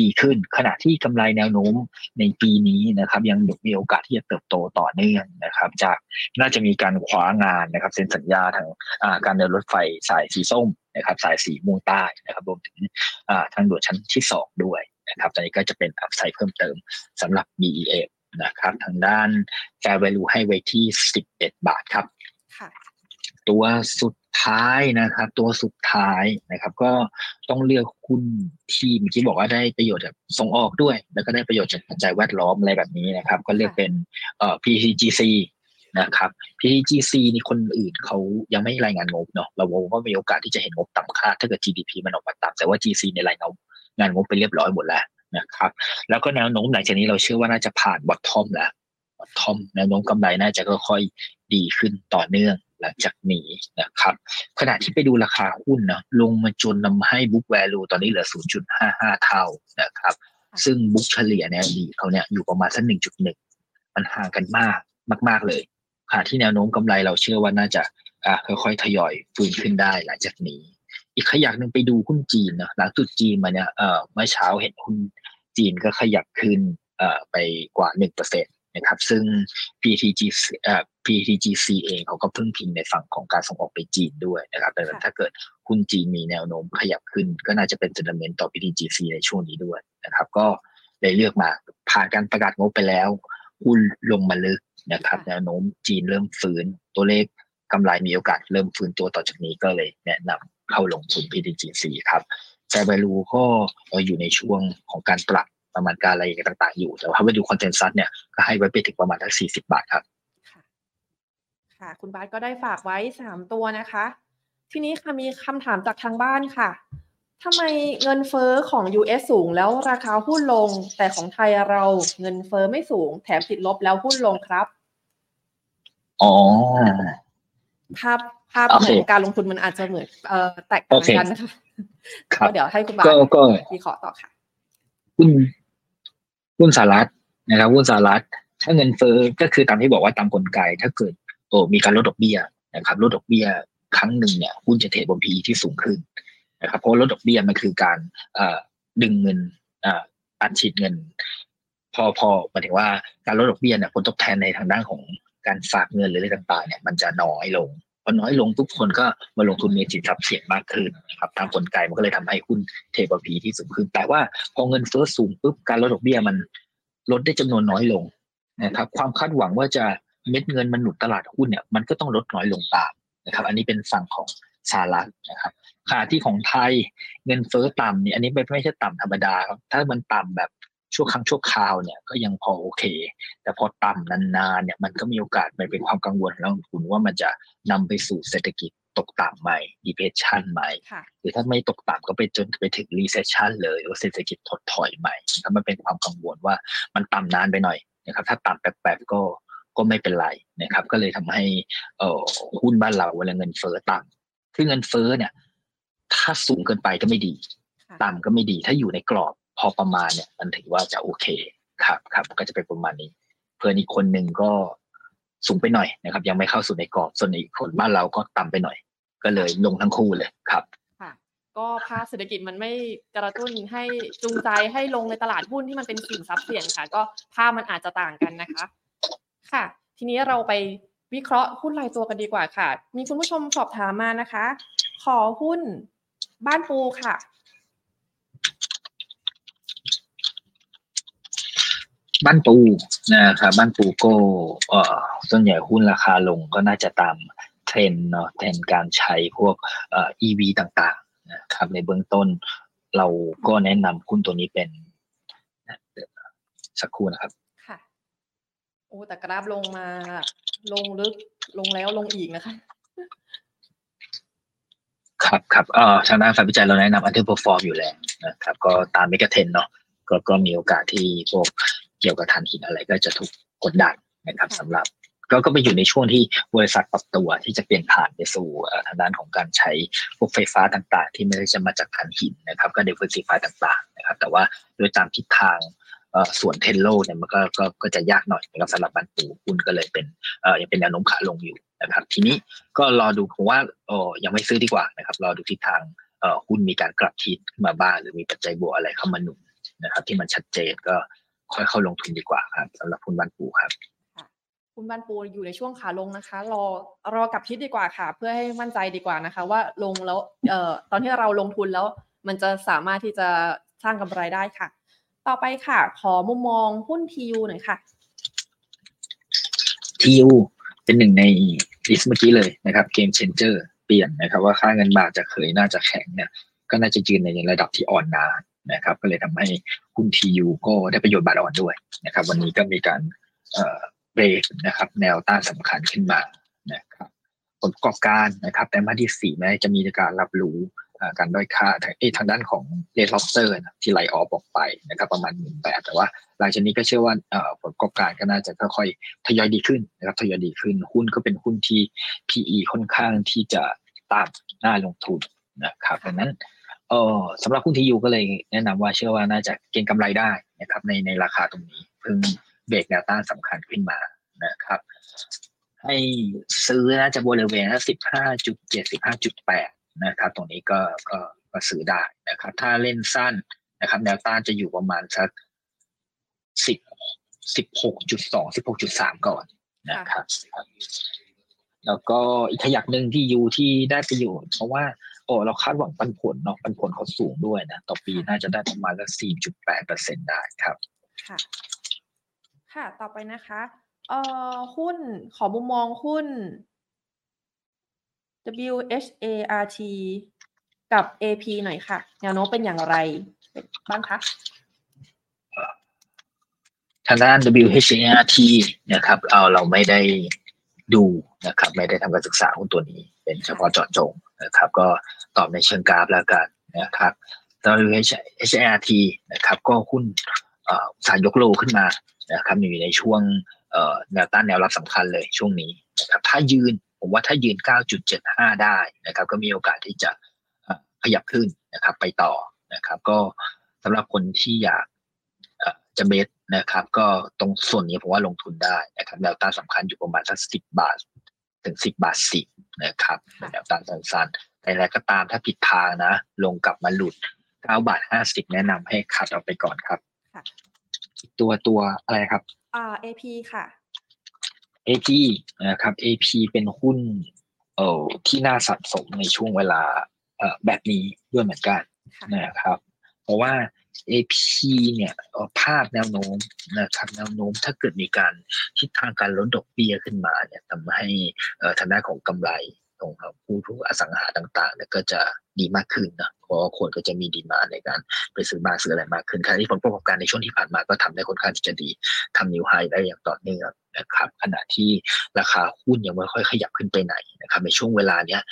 ดีขึ้น ขณะที่กำไรแนวโน้มในปีนี้นะครับ ยังมีโอกาสที่จะเติบโตต่อเนื่องนะครับ จากน่าจะมีการคว้างานนะครับเซ็นสัญญาทางอ่าการเดินรถไฟสายสีส้มนะครับ สายสีม่วงใต้นะครับรวมถึงอ่าทางด่วนชั้นที่สองด้วยนะครับตอนนี้ก็จะเป็นอัพไซด์เพิ่มเติมสำหรับ BEM นะครับ ทางด้าน fair value ให้ไว้ที่ 11 บาทครับค่ะตัวสุด ท้ายนะครับ ตัวสุดท้ายนะครับ ก็ต้องเลือกหุ้นที่เมื่อกี้บอกว่าได้ประโยชน์จากส่งออกด้วย แล้วก็ได้ประโยชน์จากปัจจัยแวดล้อมอะไรแบบนี้นะครับ ก็เลือกเป็นเอ่อ PTGC นะครับ PTGC นี่คนอื่นเขายังไม่รายงานงบเนาะเราก็มีโอกาสที่จะเห็นงบต่ำคาดถ้าเกิด GDP มันออกมาต่ำแต่ว่า GC ในรายงานงานงบไปเรียบร้อยหมดแล้วนะครับ แล้วก็แนวโน้มหลังจากนี้เราเชื่อว่าน่าจะผ่าน bottom แล้ว bottom แนวโน้มกำไรน่าจะค่อยๆดีขึ้นต่อเนื่อง หลังจากนี้นะครับ ขณะที่ไปดูราคาหุ้นนะลงมาจนทำให้ book value ตอนนี้เหลือ 0.55 เท่านะครับ ซึ่ง book เฉลี่ยเนี่ยอดีตเขาเนี่ยอยู่ประมาณสัก1.1 มันห่างกันมากมาก ๆเลยขณะที่แนวโน้มกำไรเราเชื่อว่าน่าจะอ่าค่อยๆทยอยฟื้นขึ้นได้หลังจากนี้ อีกขยักหนึ่งไปดูหุ้นจีนนะหลังจุดจีนมาเนี่ยเอ่อเมื่อเช้าเห็นหุ้นจีนก็ขยับขึ้นเอ่อไปกว่า1%นะครับซึ่ง PTG เอ่อ PTGC เองเขาก็พึ่งพิงในฝั่งของการส่งออกไปจีนด้วยนะครับดังนั้นถ้าเกิดหุ้นจีนมีแนวโน้มขยับขึ้น ก็น่าจะเป็นเซนเมนต์ต่อ PTGC ในช่วงนี้ด้วยนะครับ ก็เลยเลือกมาผ่านการประกาศงบไปแล้วหุ้นลงมาลึกนะครับ แนวโน้มจีนเริ่มฟื้นตัวเลขกำไรมีโอกาสเริ่มฟื้นตัวต่อจากนี้ก็เลยแนะนำเข้าลงทุน PTTGC ครับแฟร์ value ก็อยู่ในช่วงของการปรับประมาณการอะไรต่าง ๆ อยู่ แต่ว่าถ้าไปดู consensus เนี่ยก็ให้ไว้ไปถึงประมาณทั้งสี่สิบาทครับ ค่ะ คุณบาสก็ได้ฝากไว้สามตัวนะคะ ทีนี้ค่ะมีคำถามจากทางบ้านค่ะทำไมเงินเฟ้อของ US สูงแล้วราคาหุ้นลง แต่ของไทยเราเงินเฟอ้อไม่สูง แถมติดลบแล้วหุ้นลงครับ อ๋อภาพภาพโอขเคองการลงทุนมันอาจจะเหมือนเอ่อแตกต่างโอเคกันนะคะครัก็บเดี๋ยวให้คุณบาสก็ก็วิเคราะห์ต่อค่ะหุ้นหุ้นสหรัฐนะครับหุ้นสหรัฐถ้าเงินเฟ้อก็คือตามที่บอกว่าตามกลไก ถ้าเกิด โอ้มีการลดดอกเบี้ยนะครับลดดอกเบี้ยครั้งหนึ่งเนี่ยหุ้นจะเทรดบน PE ที่สูงขึ้นนะครับเพราะลดดอกเบี้ยมันคือการดึงเงินอัดฉีดเงิน พอพอหมายถึงว่าการลดดอกเบี้ยเนี่ยผลตอบแทนในทางด้านของการฝากเงินหรืออะไรต่างๆเนี่ยมันจะน้อยลงพอน้อยลงทุกคนก็มาลงทุนในสินทรัพย์เสี่ยงมากขึ้นนะครับตามกลไกมันก็เลยทำให้หุ้นเทบพีที่สูงขึ้น แต่ว่าพอเงินเฟ้อสูงปุ๊บการลดดอกเบี้ยมันลดได้จำนวนน้อยลงนะครับความคาดหวังว่าจะ เม็ดเงินมันหนุนตลาดหุ้นเนี่ยมันก็ต้องลดน้อยลงตามนะครับ อันนี้เป็นฝั่งของสหรัฐนะครับขณะที่ของไทยเงินเฟ้อต่ำเนี่ยอันนี้ไม่ไม่ใช่ต่ำธรรมดาครับถ้ามันต่ำแบบชั่วครั้งชั่วคราวเนี่ยก็ยังพอโอเค แต่พอต่ำนานๆเนี่ยมันก็มีโอกาสมันเป็นความกังวลของนักลงทุนว่ามันจะนำไปสู่เศรษฐกิจตกต่ำใหม่ depression ใหม่ค่ะหรือถ้าไม่ตกต่ำก็ไปจนไปถึง recession เลยหรือว่าเศรษฐกิจถดถอยใหม่นะครับมันเป็นความกังวลว่ามันต่ำนานไปหน่อยนะครับ ถ้าต่ำแปลกๆก็ ก็ไม่เป็นไรนะครับ ก็เลยทำให้เอ่อหุ้นบ้านเราเวลาเงินเฟ้อต่ำคือเงินเฟ้อเนี่ย ถ้าสูงเกินไปก็ไม่ดีค่ะต่ำก็ไม่ดี ถ้าอยู่ในกรอบพอประมาณเนี่ย มันถือว่าจะโอเคครับครับก็จะเป็นประมาณนี้ เพื่อนอีกคนหนึ่งก็สูงไปหน่อยนะครับ ยังไม่เข้าสู่ในกรอบส่วนอีกคนบ้านเราก็ต่ำไปหน่อย ก็เลยลงทั้งคู่เลยครับค่ะก็ภาคเศรษฐกิจมันไม่กระตุ้นให้จูงใจให้ลงในตลาดหุ้นที่มันเป็นสินทรัพย์เสี่ยงค่ะ ก็ภาพมันอาจจะต่างกันนะคะ ค่ะ ทีนี้เราไปวิเคราะห์หุ้นรายตัวกันดีกว่าค่ะ มีคุณผู้ชมสอบถามมานะคะ ขอหุ้นบ้านปูค่ะ บ้านปูนะครับบ้านปูก็เอ่อส่วนใหญ่หุ้นราคาลงก็น่าจะตามเทรนเนาะเทรนการใช้พวกเอ่อ EV ต่างๆนะครับในเบื้องต้นเราก็แนะนำหุ้นตัวนี้เป็นสักครู่นะครับ อ้แต่กราฟลงมา ลงลึกลงแล้วลงอีกนะคะ ครับครับเอ่อทางด้านฝ่ายวิจัยเราแนะนำ underperform อยู่แล้วนะครับ ก็ตามเมกะเทนเนาะก็ก็มีโอกาสที่พวกเกี่ยวกับถ่านหินอะไรก็จะถูกกดดันนะครับค่ะสำหรับก็ก็ไปอยู่ในช่วงที่บริษัทปรับตัวที่จะเปลี่ยนผ่านไปสู่เอ่อทางด้านของการใช้พวกไฟฟ้าต่างๆ ที่ไม่ได้จะมาจากถ่านหินนะครับ ก็ diversify ต่างๆนะครับ แต่ว่าโดยตามทิศทางเอ่อ ส่วนเทนโลเนี่ยมันก็ก็ก็จะยากหน่อยนะครับสำหรับบ้านปูหุ้นก็เลยเป็นยังเป็นแนวโน้มขาลงอยู่นะครับ ทีนี้ก็รอดูผมว่าเออยังไม่ซื้อดีกว่านะครับรอดูทิศทางหุ้นมีการกลับทิศมาบ้างหรือมีปัจจัยบวกอะไรเข้ามาหนุนนะครับ ที่มันชัดเจนก็ค่อยเข้าลงทุนดีกว่าครับสำหรับหุ้นบ้านปูครับคุณบ้านปูอยู่ในช่วงขาลงนะคะ รอรอกลับทิศดีกว่าค่ะ เพื่อให้มั่นใจดีกว่านะคะ ว่าลงแล้วเอ่อตอนที่เราลงทุนแล้ว มันจะสามารถที่จะสร้างกำไรได้ค่ะ ต่อไปค่ะ ขอมุมมองหุ้น TU หน่อยค่ะ TU เป็นหนึ่งใน list เมื่อกี้เลยนะครับ game changer เปลี่ยนนะครับ ว่าค่าเงินบาทจะเคยน่าจะแข็งเนี่ย ก็น่าจะยืนในระดับที่อ่อนนานนะครับ ก็เลยทำให้หุ้น TU ก็ได้ประโยชน์บาทอ่อนด้วยนะครับ วันนี้ก็มีการเบรกนะครับ แนวต้านสำคัญขึ้นมานะครับ ผลประกอบการนะครับแต่มาที่สี่แม้จะมีการรับรู้ การด้อยค่าทางทางด้านของเรดล็อบสเตอร์ที่ไหลออฟออกไปนะครับประมาณหมื่นแปดแต่ว่าหลังจากนี้ก็เชื่อว่าผลประกอบการก็น่าจะค่อยๆทยอยดีขึ้นนะครับทยอยดีขึ้น หุ้นก็เป็นหุ้นที่ PE ค่อนข้างที่จะต่ำน่าลงทุนนะครับดังนั้นเออสำหรับหุ้นที่อยู่ก็เลยแนะนำว่าเชื่อว่าน่าจะเก็งกำไรได้นะครับในในราคาตรงนี้เพิ่งเบรกแนวต้านสำคัญขึ้นมานะครับให้ซื้อน่าจะบริเวณสิบห้าจุดเจ็ดสิบห้าจุดแปด นะครับตรงนี้ก็ก็ก็ซื้อได้นะครับ ถ้าเล่นสั้นนะครับ แนวต้านจะอยู่ประมาณสักสิบสิบหกจุดสองสิบหกจุดสามก่อนนะครับ แล้วก็อีกขยักหนึ่งที่ยูที่ได้ประโยชน์เพราะว่าโอ้เราคาดหวังปันผลเนาะปันผลเขาสูงด้วยนะ ต่อปีน่าจะได้ประมาณสักสี่จุดแปดเปอร์เซ็นได้ครับ ค่ะ ค่ะ ต่อไปนะคะ เอ่อหุ้นขอมุมมองหุ้น WHART กับ AP หน่อยค่ะ แนวโน้มเป็นอย่างไรบ้างคะทางด้าน WHART นะครับเอาเราไม่ได้ดูนะครับ ไม่ได้ทำการศึกษาหุ้นตัวนี้ เป็นเฉพาะเจาะจงนะครับ ก็ตอบในเชิงกราฟแล้วกันนะครับ WHART นะครับ ก็หุ้นสารยกโลขึ้นมานะครับอยู่ในช่วงแนวต้านแนวรับสำคัญเลยช่วงนี้นะครับถ้ายืน ผมว่าถ้ายืน 9.75 ได้นะครับ ก็มีโอกาสที่จะเอ่อขยับขึ้นนะครับ ไปต่อนะครับ ก็สำหรับคนที่อยากเอ่อจะเบสนะครับ ก็ตรงส่วนนี้ผมว่าลงทุนได้นะครับแนวต้านสำคัญอยู่ประมาณสักสิบบาท ถึงสิบบาทสิบนะครับค่ะแนวต้านสั้นๆแต่อะไรก็ตามถ้าผิดทางนะ ลงกลับมาหลุดเก้าบาทห้าสิบแนะนำให้คัดออกไปก่อนครับค่ะตัวตัวอะไรครับอ่า AP ค่ะ AP นะครับ AP เป็นหุ้นเอ่อที่น่าสะสมในช่วงเวลาเอ่อแบบนี้ด้วยเหมือนกันค่ะนะครับ เพราะว่า AP เนี่ยเอ่อภาพแนวโน้มนะครับแนวโน้มถ้าเกิดมีการทิศทางการลดดอกเบี้ยขึ้นมาเนี่ยทำให้เอ่อทางด้านของกำไร ของผู้ผู้อสังหาต่างๆเนี่ยก็จะดีมากขึ้นนะเพราะคนก็จะมีดีมาในการไปซื้อบ้านซื้ออะไรมากขึ้นขณะที่ผลประกอบการในช่วงที่ผ่านมาก็ทำได้ค่อนข้างที่จะดีทำนิวไฮได้อย่างต่อเนื่องนะครับ ขณะที่ราคาหุ้นยังไม่ค่อยขยับขึ้นไปไหนนะครับ ในช่วงเวลาเนี้ย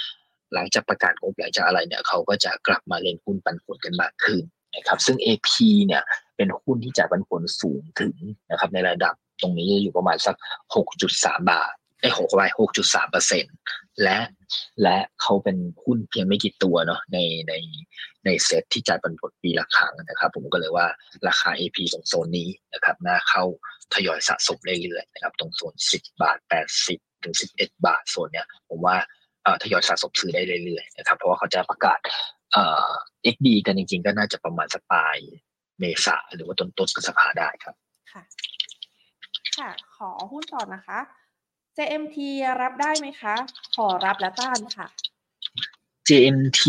หลังจากประกาศงบหลังจากอะไรเนี่ยเขาก็จะกลับมาเล่นหุ้นปันผลกันมากขึ้นนะครับ ซึ่ง AP เนี่ยเป็นหุ้นที่จ่ายปันผลสูงถึงนะครับในระดับตรงนี้อยู่ประมาณสัก 6.3 บาท ไอ้หกไป6.3เปอร์เซ็นและและเขาเป็นหุ้นเพียงไม่กี่ตัวเนาะในในในเซ็ตที่จ่ายปันผลปีละครั้งนะครับ ผมก็เลยว่าราคา AP ตรงโซนนี้นะครับน่าเข้าทยอยสะสมเรื่อยๆนะครับตรงโซน 10 บาท 80 ถึง 11 บาทโซนเนี้ยผมว่าเอ่อทยอยสะสมซื้อได้เรื่อยๆนะครับเพราะว่าเขาจะประกาศเอ่อ XD กันจริงๆ ก็น่าจะประมาณสปายเมษาหรือว่าต้นต้นพฤษภาได้ครับ ค่ะ ค่ะ ขอหุ้นต่อนะคะ JMT รับได้ไหมคะ ขอรับและต้านค่ะ JMT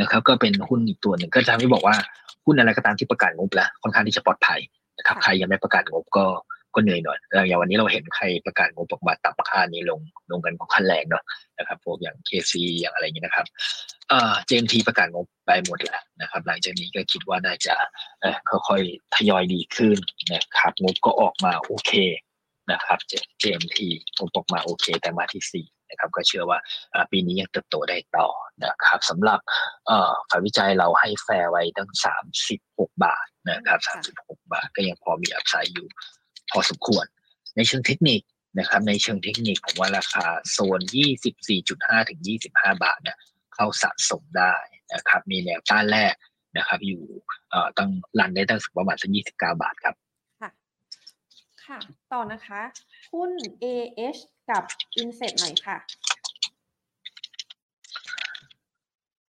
นะครับ ก็เป็นหุ้นอีกตัวหนึ่งก็จะไม่บอกว่าหุ้นอะไรก็ตามที่ประกาศงบแล้วค่อนข้างที่จะปลอดภัยนะครับค่ะใครยังไม่ประกาศงบก็ก็เหนื่อยหน่อยแล้วอย่างวันนี้เราเห็นใครประกาศงบออกมาต่ำค่านี้ลงลงกันของขั้นแรงเนาะนะครับพวกอย่าง KC อย่างอะไรอย่างนี้นะครับเอ่อ JMT ประกาศงบไปหมดแล้วนะครับ หลังจากนี้ก็คิดว่าน่าจะเอ่อค่อยๆทยอยดีขึ้นนะครับงบก็ออกมาโอเค นะครับ JMT งบออกมาโอเคแต่มาที่สี่นะครับก็เชื่อว่าอ่าปีนี้ยังเติบโตได้ต่อนะครับสำหรับเอ่อฝ่ายวิจัยเราให้แฟร์ไว้ตั้ง 36 บาทนะครับค่ะ36 บาทก็ยังพอมีอัพไซด์อยู่ พอสมควร ในเชิงเทคนิคนะครับในเชิงเทคนิคผมว่าราคาโซน 24.5 ถึง 25 บาทเนี่ยเข้าสะสมได้นะครับมีแนวต้านแรกนะครับอยู่เอ่อตั้งรันได้ตั้งประมาณสัก29 บาทครับ ค่ะ ต่อนะคะ หุ้น AH กับ Inset หน่อยค่ะ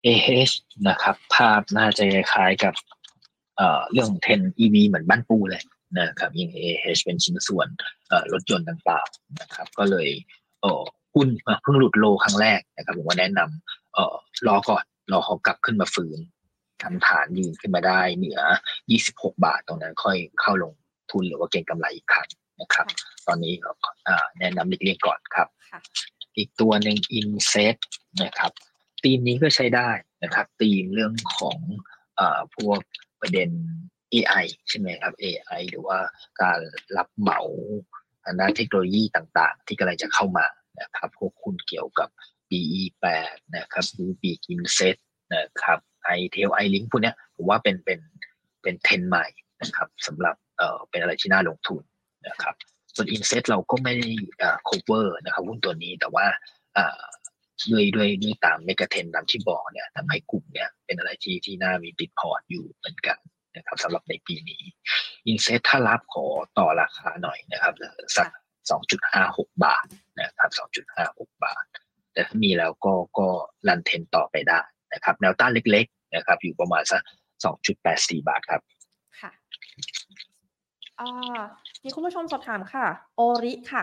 AH นะครับ ภาพน่าจะคล้ายกับเอ่อเรื่องของ10 EV เหมือนบ้านปูเลยนะครับยิง AH เป็นชิ้นส่วนรถยนต์ต่างๆนะครับ ก็เลยเออหุ้นเพิ่งหลุดโลครั้งแรกนะครับผมว่าแนะนำเออรอก่อนรอเขากลับขึ้นมาฟื้นทำฐานยืนขึ้นมาได้เหนือ 26 บาทตรงนั้นค่อยเข้าลง ทุนหรือว่าเก็งกำไรอีกครั้งนะครับ ตอนนี้ก็อ่าแนะนำหลีกเลี่ยงก่อนครับค่ะอีกตัวหนึ่ง Inset นะครับธีมนี้ก็ใช้ได้นะครับธีมเรื่องของเอ่อพวกประเด็น AI ใช่ไหมครับ AI หรือว่าการรับเหมาทางด้านเทคโนโลยีต่างๆ ที่กำลังจะเข้ามานะครับพวกคุณเกี่ยวกับ BE8 นะครับ UB Inset นะครับ i t e l i link พวกเนี้ยผมว่าเป็นเป็นเป็นเทรนด์ใหม่นะครับสำหรับ เอ่อเป็นอะไรที่น่าลงทุนนะครับ ส่วน Inset เราก็ไม่ได้อ่า cover นะครับหุ้นตัวนี้แต่ว่าอ่าด้วยด้วยด้วยตาม mega trend ตามที่บอกเนี่ยทำให้กลุ่มเนี่ยเป็นอะไรที่ที่น่ามีติดพอร์ตอยู่เหมือนกันนะครับสำหรับในปีนี้ INSET ถ้ารับขอต่อราคาหน่อยนะครับสัก2.56 บาทนะครับ2.56 บาท แต่ถ้ามีแล้วก็ก็ run trend ต่อไปได้นะครับแนวต้านเล็กๆนะครับอยู่ประมาณสัก2.84 บาทครับ อ่ามีคุณผู้ชมสอบถามค่ะ โอริค่ะ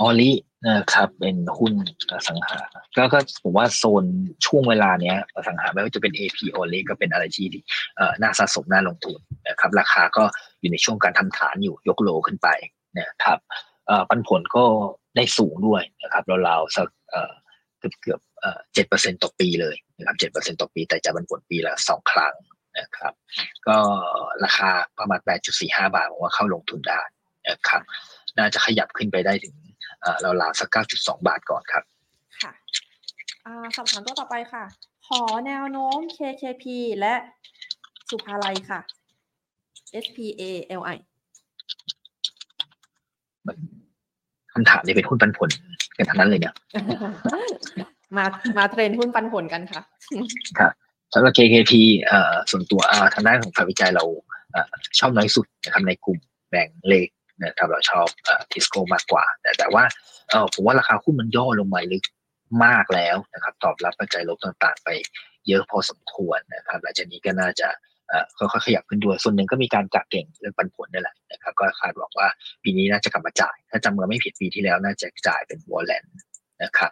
ออลินะครับเป็นหุ้นอสังหา ก็ก็ผมว่าโซนช่วงเวลาเนี้ยอสังหาไม่ว่าจะเป็น AP ออลิก็เป็นอะไรที่น่าสะสมน่าลงทุนนะครับราคาก็อยู่ในช่วงการทำฐานอยู่ยกโลขึ้นไปนะครับปันผลก็ได้สูงด้วยนะครับราวๆสักเกือบเกือบเอ่อเจ็ดเปอร์เซ็นต่อปีเลยนะครับเจ็ดเปอร์เซ็นต่อปี แต่จะปันผลปีละสองครั้ง นะครับ ก็ราคาประมาณ 8.45 บาทผมว่าเข้าลงทุนได้นะครับ น่าจะขยับขึ้นไปได้ถึงเราลาวสัก 9.2 บาทก่อนครับ ค่ะสอบถามตัวต่อไปค่ะ ขอแนวโน้ม KKP และสุภาลัยค่ะ SPALI คำถามนี้เป็นหุ้นปันผลกันทั้งนั้นเลยเนี่ย มามาเทรนหุ้นปันผลกันค่ะครับ สำหรับ KKP ส่วนตัวทางด้านของฝ่ายวิจัยเราชอบน้อยสุดนะครับในกลุ่มแบ่งเลขนะครับเราชอบทิสโก้มากกว่า แต่แต่ว่าผมว่าราคาหุ้นมันย่อลงมาลึกมากแล้วนะครับ ตอบรับปัจจัยลบต่างๆ ไปเยอะพอสมควรนะครับหลังจากนี้ก็น่าจะค่อยๆขยับขึ้นด้วย ส่วนหนึ่งก็มีการกักเก่งเรื่องปันผลนี่แหละนะครับ ก็คาดหวังว่าปีนี้น่าจะกลับมาจ่าย ถ้าจำเมือไม่ผิดปีที่แล้วน่าจะจ่ายเป็นวอลเลนนะครับ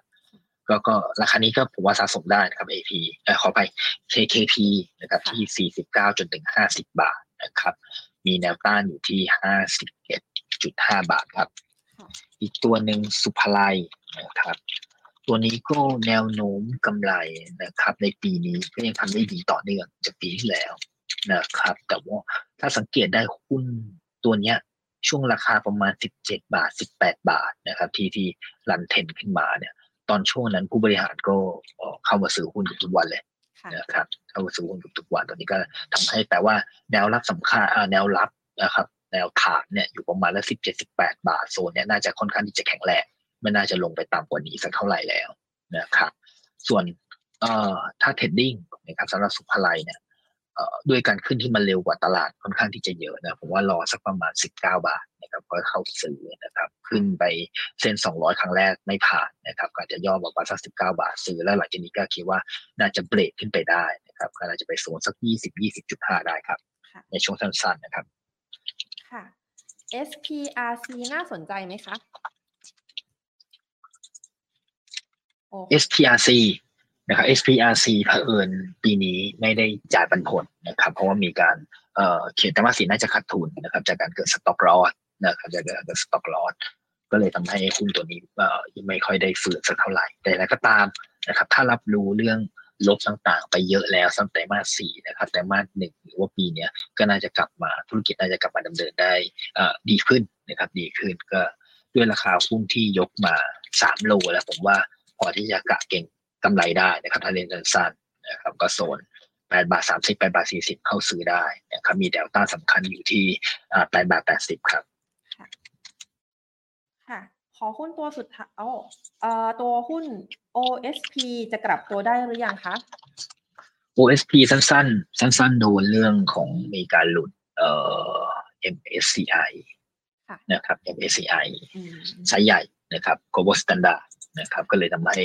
ก็ก็ราคานี้ก็ผมว่าสะสมได้นะครับ AP เออขอไป KKP นะครับที่ 49จนถึง50 บาทนะครับ มีแนวต้านอยู่ที่ 51.5 บาทครับ อีกตัวหนึ่งสุภไลนะครับ ตัวนี้ก็แนวโน้มกำไรนะครับ ในปีนี้ก็ยังทำได้ดีต่อเนื่องจากปีที่แล้วนะครับ แต่ว่าถ้าสังเกตได้หุ้นตัวเนี้ยช่วงราคาประมาณ 17 บาท 18 บาทนะครับ ที่ที่รันเทนขึ้นมาเนี่ย ตอนช่วงนั้นผู้บริหารก็เข้ามาซื้อหุ้นทุกวันเลยนะครับเข้ามาซื้อหุ้นทุกวันตอนนี้ก็ทำให้แต่ว่าแนวรับสำคัญแนวรับนะครับแนวฐานเนี่ยอยู่ประมาณละสิบเจ็ดสิบแปดบาทโซนเนี่ยน่าจะค่อนข้างที่จะแข็งแรงไม่น่าจะลงไปต่ำกว่านี้สักเท่าไหร่แล้วนะครับ ส่วนเอ่อถ้าเทรดดิ้งนะครับสำหรับสุภาลัยเนี่ยด้วยการขึ้นที่มันเร็วกว่าตลาดค่อนข้างที่จะเยอะนะผมว่ารอสักประมาณ 19 บาท นะครับก็เข้าซื้อนะครับ ขึ้นไปเส้น 200 ครั้งแรกไม่ผ่านนะครับก็จะย่อบอกว่าสัก 19 บาทซื้อแล้วหลังจากนี้ก็คิดว่าน่าจะเบรกขึ้นไปได้นะครับก็น่าจะไปโซนสัก 20 20.5 ได้ครับ ในช่วงสั้นๆนะครับค่ะ SPRC น่าสนใจไหมคะ SPRC นะครับ SPRC เผอิญปีนี้ไม่ได้จ่ายปันผลนะครับ เพราะว่ามีการเขียนแต่ว่าสีน่าจะขาดทุนนะครับ จากการเกิดสต็อกลอส นะครับจากการเกิดสต็อกลอสก็เลยทำให้หุ้นตัวนี้ไม่ค่อยได้ฟื้นสักเท่าไหร่ แต่อะไรก็ตามนะครับ ถ้ารับรู้เรื่องลบต่างๆ ไปเยอะแล้วตั้งแต่มาสี่นะครับแต่มาหนึ่งหรือว่าปีนี้ก็น่าจะกลับมาธุรกิจน่าจะกลับมาดำเนินได้ดีขึ้นนะครับ ดีขึ้นก็ด้วยราคาหุ้นที่ยกมาสามโลแล้วผมว่าพอที่จะกะเก่งกำไรได้นะครับถ้าเล่นสั้นๆนะครับก็โซน8บาท30 8บาท40เข้าซื้อได้นะครับมีแดลต้าสำคัญอยู่ที่8บาท80ครับค่ะ ขอหุ้นตัวสุดท้ายเอ่อตัวหุ้น OSP จะกลับตัวได้หรือยังคะ OSP สั้นๆ สั้นๆ โดนเรื่องของมีการหลุดเอ่อ MSCI นะครับ MSCI size ใหญ่นะครับ global standard นะครับ ก็เลยทำให้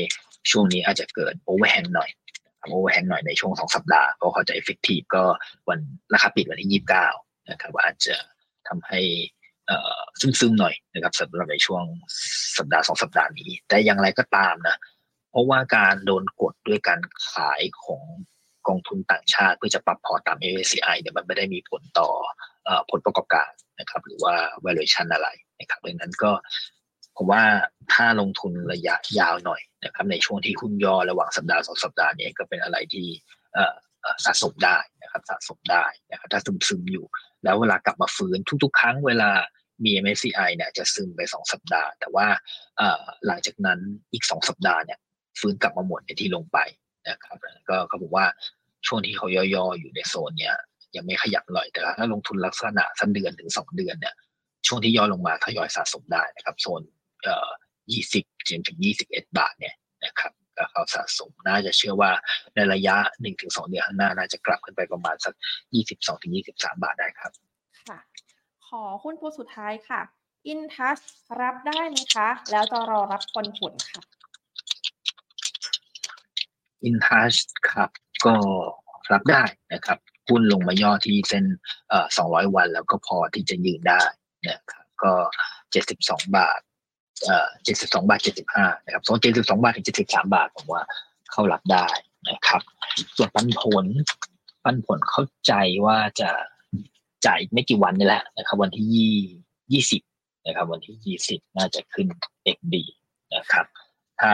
ช่วงนี้อาจจะเกิด overhang หน่อย overhang หน่อยในช่วงสองสัปดาห์เพราะเขาจะ effective ก็วันราคาปิดวันที่ยี่สิบเก้านะครับอาจจะทำให้ ซึมๆหน่อยนะครับสำหรับในช่วงสัปดาห์สองสัปดาห์นี้ แต่อย่างไรก็ตามนะ เพราะว่าการโดนกดด้วยการขายของกองทุนต่างชาติ เพื่อจะปรับพอร์ตตาม MSCI เนี่ยมันไม่ได้มีผลต่อผลประกอบการนะครับ หรือว่า valuation อะไรนะครับดังนั้นก็ผมว่าถ้าลงทุนระยะยาวหน่อยนะครับ ในช่วงที่หุ้นย่อระหว่างสัปดาห์สองสัปดาห์นี้ก็เป็นอะไรที่สะสมได้นะครับสะสมได้นะครับถ้าซึมซึมอยู่ แล้วเวลากลับมาฟื้นทุก ๆ ครั้งเวลา มี MSCI เนี่ยจะซึมไปสองสัปดาห์ แต่ว่าหลังจากนั้นอีกสองสัปดาห์เนี่ยฟื้นกลับมาหมดในที่ลงไปนะครับก็เขาบอกว่าช่วงที่เขาย่อๆอยู่ในโซนเนี้ยยังไม่ขยับเลยแต่ถ้าลงทุนลักษณะสั้นเดือนถึงสองเดือนเนี่ยช่วงที่ย่อลงมาทยอยสะสมได้นะครับโซนเอ่อยี่สิบจนถึงยี่สิบเอ็ดบาทเนี่ยนะครับก็เขาสะสมน่าจะเชื่อว่าในระยะหนึ่งถึงสองเดือนข้างหน้าน่าจะกลับขึ้นไปประมาณสักยี่สิบสองถึงยี่สิบสามบาทได้ครับค่ะ อหุ้นตัวสุดท้ายค่ะอินทัสรับได้ไหมคะ แล้วจะรอรับผลผลค่ะอินทัสครับ ก็รับได้นะครับหุ้นลงมาย่อที่เส้นเอ่อ200 วันแล้วก็พอที่จะยืนได้นะครับก็72 บาทเอ่อ72 บาท 75นะครับโซน72 บาทถึง73 บาทผมว่าเข้ารับได้นะครับ ส่วนปันผลปันผลเข้าใจว่าจะ จ่ายอีกไม่กี่วันนี่แหละนะครับ วันที่ยี่ยี่สิบนะครับ วันที่ยี่สิบน่าจะขึ้น XD นะครับ ถ้า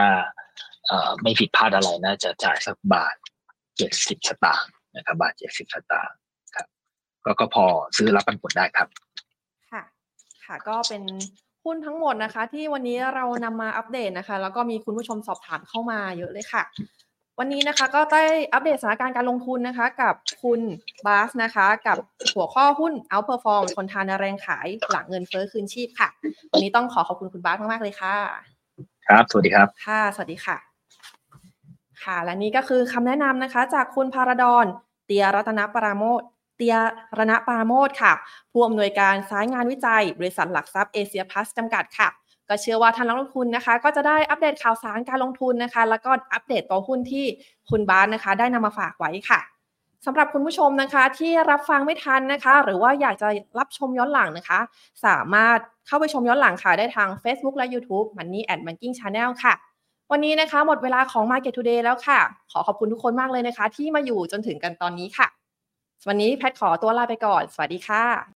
ไม่ผิดพลาดอะไรน่าจะจ่ายสักบาทเจ็ดสิบสตางค์นะครับ บาทเจ็ดสิบสตางค์ครับก็ก็พอซื้อรับปันผลได้ครับค่ะ ค่ะก็เป็นหุ้นทั้งหมดนะคะ ที่วันนี้เรานำมาอัปเดตนะคะ แล้วก็มีคุณผู้ชมสอบถามเข้ามาเยอะเลยค่ะ วันนี้นะคะก็ได้อัปเดตสถานการณ์การลงทุนนะคะ กับคุณบาสนะคะ กับหัวข้อหุ้น outperform ทนทานแรงขายหลังเงินเฟ้อคืนชีพค่ะ วันนี้ต้องขอขอบคุณคุณบาสมาก ๆ เลยค่ะ ครับ สวัสดีครับค่ะสวัสดีค่ะ ค่ะ และนี่ก็คือคำแนะนำนะคะ จากคุณพาราดอนเตียรัตนปราโมทเตียรณปราโมทค่ะ ผู้อำนวยการสายงานวิจัย บริษัทหลักทรัพย์เอเชียพลัสจำกัดค่ะ ก็เชื่อว่าท่านนักลงทุนนะคะ ก็จะได้อัปเดตข่าวสารการลงทุนนะคะ แล้วก็อัปเดตตัวหุ้นที่คุณบาสนะคะ ได้นำมาฝากไว้ค่ะสำหรับคุณผู้ชมนะคะที่รับฟังไม่ทันนะคะ หรือว่าอยากจะรับชมย้อนหลังนะคะ สามารถเข้าไปชมย้อนหลังค่ะ ได้ทาง Facebook และ YouTube Money and Banking Channel ค่ะ วันนี้นะคะหมดเวลาของ Market Today แล้วค่ะ ขอขอบคุณทุกคนมากเลยนะคะ ที่มาอยู่จนถึงกันตอนนี้ค่ะ วันนี้แพทขอตัวลาไปก่อน สวัสดีค่ะ